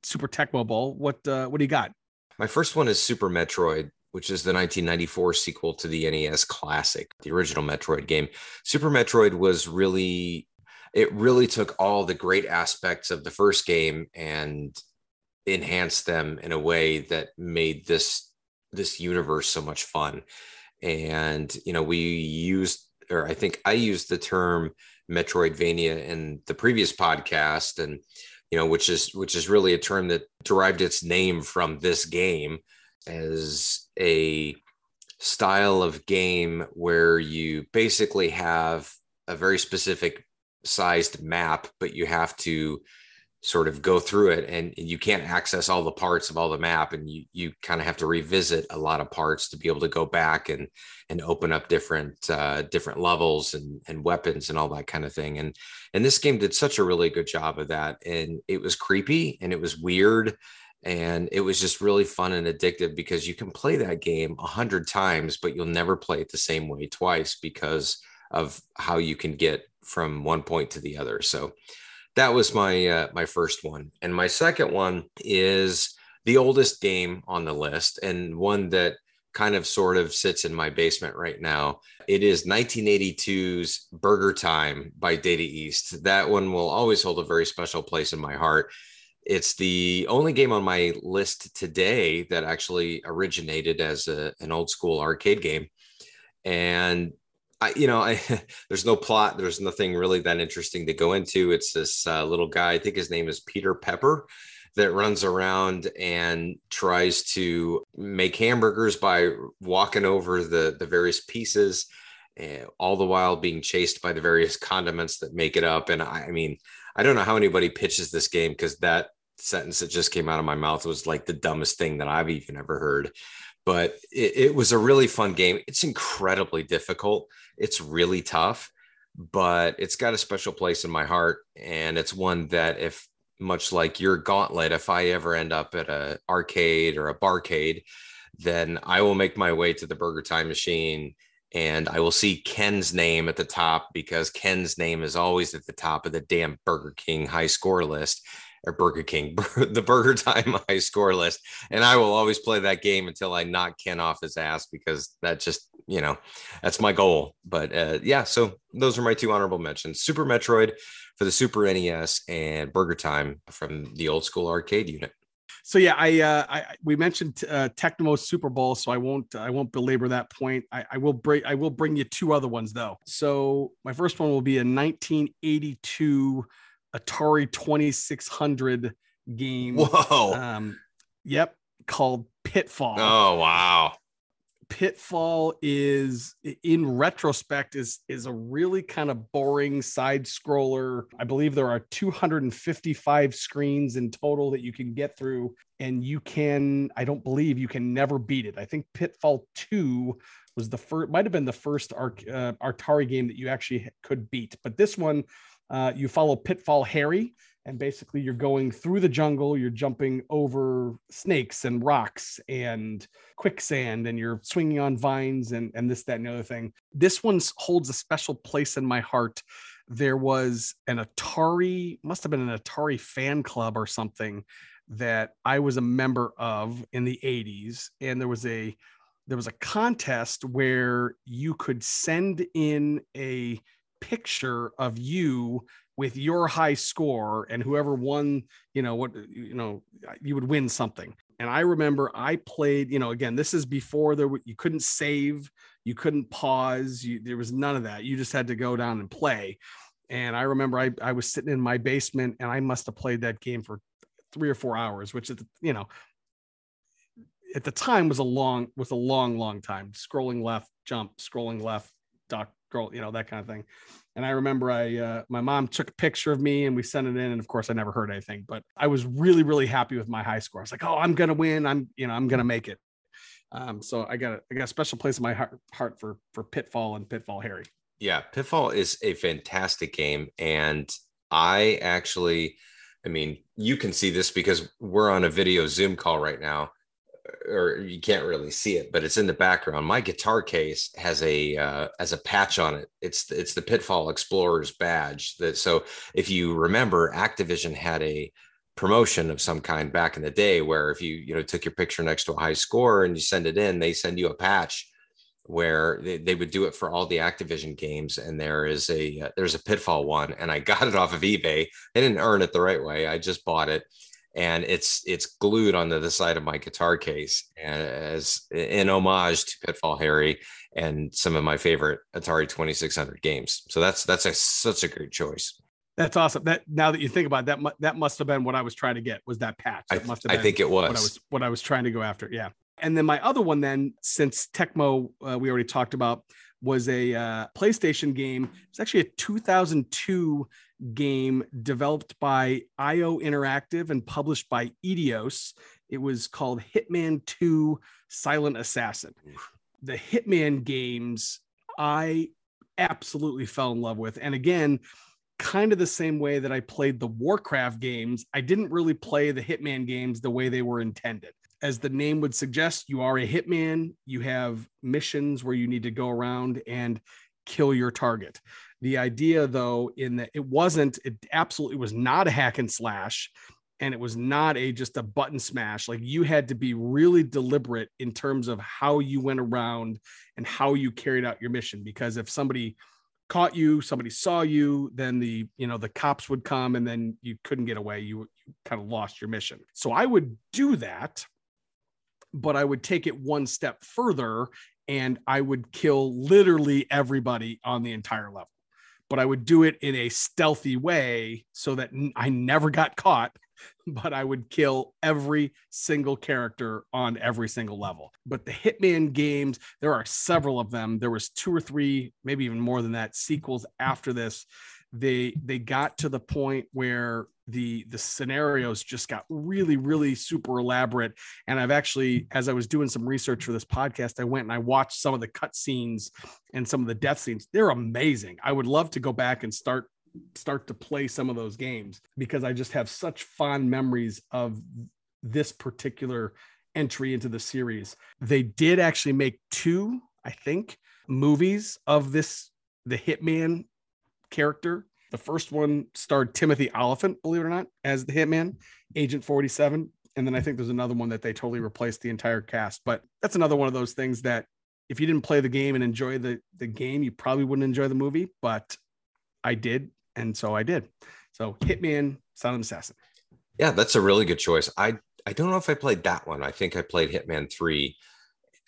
super tecmo bowl. What uh what do you got? My first one is super metroid which is the 1994 sequel to the NES Classic, the original Metroid game. Super Metroid was really, it really took all the great aspects of the first game and enhanced them in a way that made this this universe so much fun. And you know, we used, or I think I used the term Metroidvania in the previous podcast, and you know, which is which is really a term that derived its name from this game as a style of game where you basically have a very specific sized map, but you have to sort of go through it and you can't access all the parts of all the map and you you kind of have to revisit a lot of parts to be able to go back and and open up different uh, different levels and and weapons and all that kind of thing. And and this game did such a really good job of that. And it was creepy and it was weird and it was just really fun and addictive because you can play that game a hundred times but you'll never play it the same way twice because of how you can get from one point to the other. So that was my uh, my first one. And my second one is the oldest game on the list and one that kind of sort of sits in my basement right now. It is 1982's burger time by data east. That one will always hold a very special place in my heart it's the only game on my list today that actually originated as a, an old school arcade game. And I, you know, I, there's no plot. There's nothing really that interesting to go into. It's this uh, little guy. I think his name is Peter Pepper that runs around and tries to make hamburgers by walking over the, the various pieces, uh, all the while being chased by the various condiments that make it up. And I, I mean, I don't know how anybody pitches this game because that sentence that just came out of my mouth was like the dumbest thing that I've even ever heard. But it, it was a really fun game. It's incredibly difficult. It's really tough, but it's got a special place in my heart. And it's one that if much like your gauntlet, if I ever end up at a arcade or a barcade, then I will make my way to the Burger Time machine and I will see Ken's name at the top because Ken's name is always at the top of the damn Burger King high score list or Burger King, the Burger Time high score list. And I will always play that game until I knock Ken off his ass because that just, you know, that's my goal. But uh, yeah, so those are my two honorable mentions Super Metroid for the Super NES and Burger Time from the old school arcade unit. So yeah, I, uh, I we mentioned uh, Tecmo Super Bowl, so I won't I won't belabor that point. I, I will bring I will bring you two other ones though. So my first one will be a 1982 Atari 2600 game. Whoa. Um, yep, called Pitfall. Oh wow. Pitfall is in retrospect is is a really kind of boring side scroller. I believe there are 255 screens in total that you can get through and you can I don't believe you can never beat it. I think Pitfall 2 was the first might have been the first uh, Atari game that you actually could beat. But this one uh, you follow Pitfall Harry, and basically you're going through the jungle, you're jumping over snakes and rocks and quicksand, and you're swinging on vines and, and this, that, and the other thing. This one holds a special place in my heart. There was an Atari, must have been an Atari fan club or something that I was a member of in the 80s. And there was a there was a contest where you could send in a picture of you with your high score and whoever won you know what you know you would win something And I remember I played, you know, again, this is before there you couldn't save, you couldn't pause, you, there was none of that. You just had to go down and play. And I remember I, I was sitting in my basement and I must have played that game for three or four hours, which you know, at the time was a long was a long long time scrolling left jump scrolling left duck scroll you know that kind of thing and i remember i uh, my mom took a picture of me and we sent it in and of course i never heard anything but i was really really happy with my high score. I was like oh i'm gonna win. I'm you know i'm gonna make it. Um, so i got a, I got a special place in my heart, heart for for pitfall and pitfall harry. Yeah pitfall is a fantastic game and i actually i mean you can see this because we're on a video zoom call right now or you can't really see it, but it's in the background. My guitar case has a uh, has a patch on it. It's it's the Pitfall Explorers badge. That so if you remember, Activision had a promotion of some kind back in the day where if you you know took your picture next to a high score and you send it in, they send you a patch where they, they would do it for all the Activision games. And there is a uh, there's a Pitfall one, and I got it off of eBay. I didn't earn it the right way. I just bought it and it's it's glued onto the side of my guitar case as in homage to Pitfall Harry and some of my favorite Atari 2600 games. So that's that's a, such a great choice. That's awesome. That now that you think about it, that, that must have been what I was trying to get was that patch. That I, must have I think it was. what I was what I was trying to go after. Yeah. And then my other one, then since Tecmo, uh, we already talked about, was a uh, PlayStation game. It's actually a 2002 game developed by IO Interactive and published by Eidos. It was called Hitman 2 Silent Assassin. The Hitman games I absolutely fell in love with. And again, kind of the same way that I played the Warcraft games, I didn't really play the Hitman games the way they were intended. As the name would suggest, you are a hitman. You have missions where you need to go around and kill your target. The idea, though, in that it wasn't, it absolutely was not a hack and slash, and it was not a just a button smash. Like you had to be really deliberate in terms of how you went around and how you carried out your mission. Because if somebody caught you, somebody saw you, then the you know the cops would come, and then you couldn't get away. You, you kind of lost your mission. So I would do that but I would take it one step further and I would kill literally everybody on the entire level but I would do it in a stealthy way so that I never got caught. But I would kill every single character on every single level. But the Hitman games, there are several of them. There was two or three, maybe even more than that, sequels after this. They they got to the point where the the scenarios just got really really super elaborate. And i've actually as i was doing some research for this podcast i went and i watched some of the cut scenes and some of the death scenes. They're amazing. I would love to go back and start start to play some of those games because i just have such fond memories of this particular entry into the series. They did actually make two i think movies of this the hitman character the first one starred Timothy Olyphant, believe it or not, as the hitman, Agent 47. And then I think there's another one that they totally replaced the entire cast. But that's another one of those things that if you didn't play the game and enjoy the, the game, you probably wouldn't enjoy the movie. But I did. And so I did. So Hitman, Silent Assassin. Yeah, that's a really good choice. I I don't know if I played that one. I think I played Hitman 3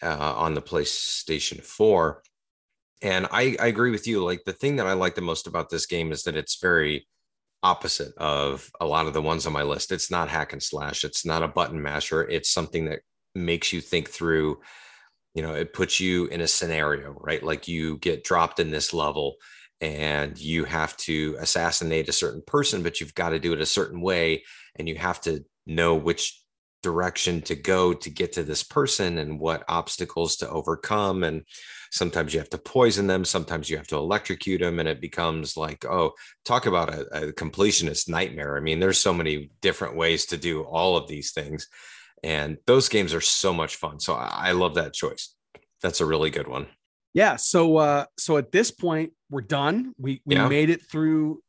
uh, on the PlayStation 4 and I, I agree with you. Like the thing that I like the most about this game is that it's very opposite of a lot of the ones on my list. It's not hack and slash. It's not a button masher. It's something that makes you think through. You know, it puts you in a scenario, right? Like you get dropped in this level and you have to assassinate a certain person, but you've got to do it a certain way. And you have to know which direction to go to get to this person and what obstacles to overcome. And sometimes you have to poison them, sometimes you have to electrocute them, and it becomes like, oh, talk about a, a completionist nightmare. I mean, there's so many different ways to do all of these things. And those games are so much fun. So I, I love that choice. That's a really good one. Yeah. So uh so at this point, we're done. We we yeah. made it through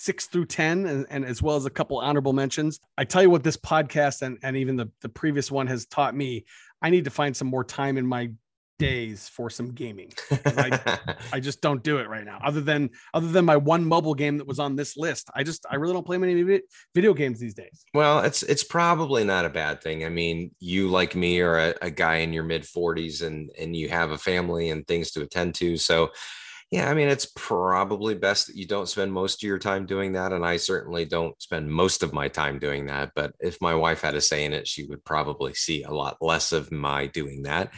six through 10, and, and, as well as a couple honorable mentions. I tell you what, this podcast and, and even the, the previous one has taught me I need to find some more time in my days for some gaming. I, I just don't do it right now. Other than other than my one mobile game that was on this list, I just I really don't play many video games these days. Well, it's it's probably not a bad thing. I mean, you like me are a, a guy in your mid 40s and and you have a family and things to attend to. So yeah, I mean, it's probably best that you don't spend most of your time doing that. And I certainly don't spend most of my time doing that. But if my wife had a say in it, she would probably see a lot less of my doing that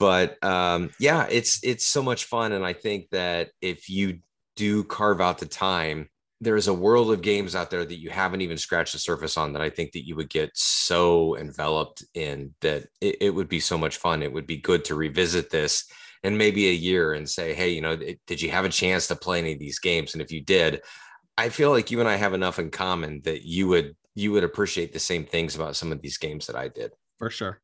but um, yeah, it's it's so much fun, and I think that if you do carve out the time, there is a world of games out there that you haven't even scratched the surface on that I think that you would get so enveloped in that it, it would be so much fun. It would be good to revisit this in maybe a year and say, hey, you know, did you have a chance to play any of these games? And if you did, I feel like you and I have enough in common that you would you would appreciate the same things about some of these games that I did. For sure.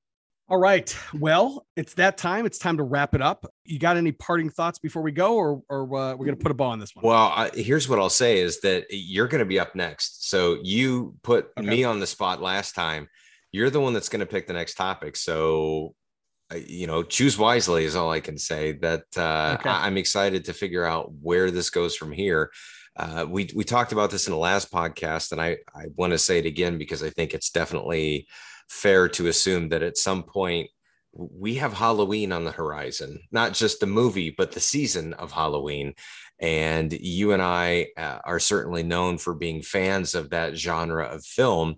All right. Well, it's that time. It's time to wrap it up. You got any parting thoughts before we go, or, or uh, we're going to put a ball on this one? Well, I, here's what I'll say is that you're going to be up next. So you put okay. me on the spot last time. You're the one that's going to pick the next topic. So, you know, choose wisely is all I can say. That uh, okay. I, am excited to figure out where this goes from here. Uh, we we talked about this in the last podcast, and I I want to say it again because I think it's definitely fair to assume that at some point we have Halloween on the horizon, not just the movie, but the season of Halloween. And you and I uh, are certainly known for being fans of that genre of film.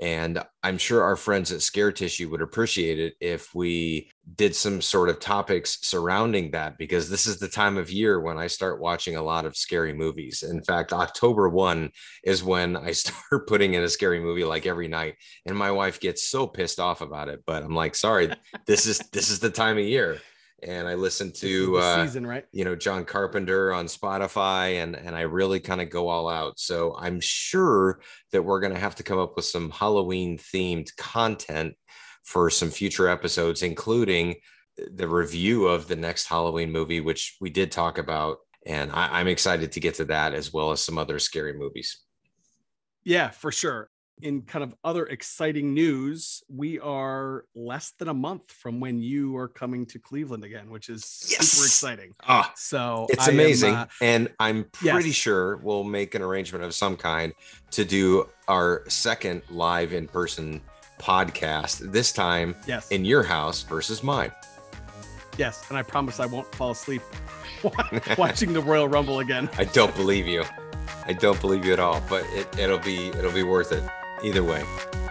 And I'm sure our friends at Scare Tissue would appreciate it if we did some sort of topics surrounding that, because this is the time of year when I start watching a lot of scary movies. In fact, October 1 is when I start putting in a scary movie like every night. And my wife gets so pissed off about it. But I'm like, sorry, this is this is the time of year and I listened to uh, season, right? You know, John Carpenter on Spotify, and and I really kind of go all out. So I'm sure that we're going to have to come up with some Halloween themed content for some future episodes, including the review of the next Halloween movie, which we did talk about, and I, I'm excited to get to that as well as some other scary movies. Yeah, for sure in kind of other exciting news, we are less than a month from when you are coming to Cleveland again, which is yes. super exciting. Ah, so it's I amazing. Am, uh, and I'm pretty yes. sure we'll make an arrangement of some kind to do our second live in person podcast, this time yes. in your house versus mine. Yes. And I promise I won't fall asleep watching the Royal Rumble again. I don't believe you. I don't believe you at all, but it, it'll be it'll be worth it either way.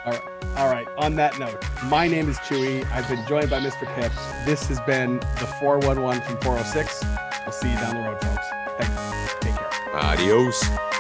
All right. All right. On that note, my name is Chewie. I've been joined by Mr. Pip. This has been the 411 from 406. We'll see you down the road, folks. Thanks. Take care. Adios.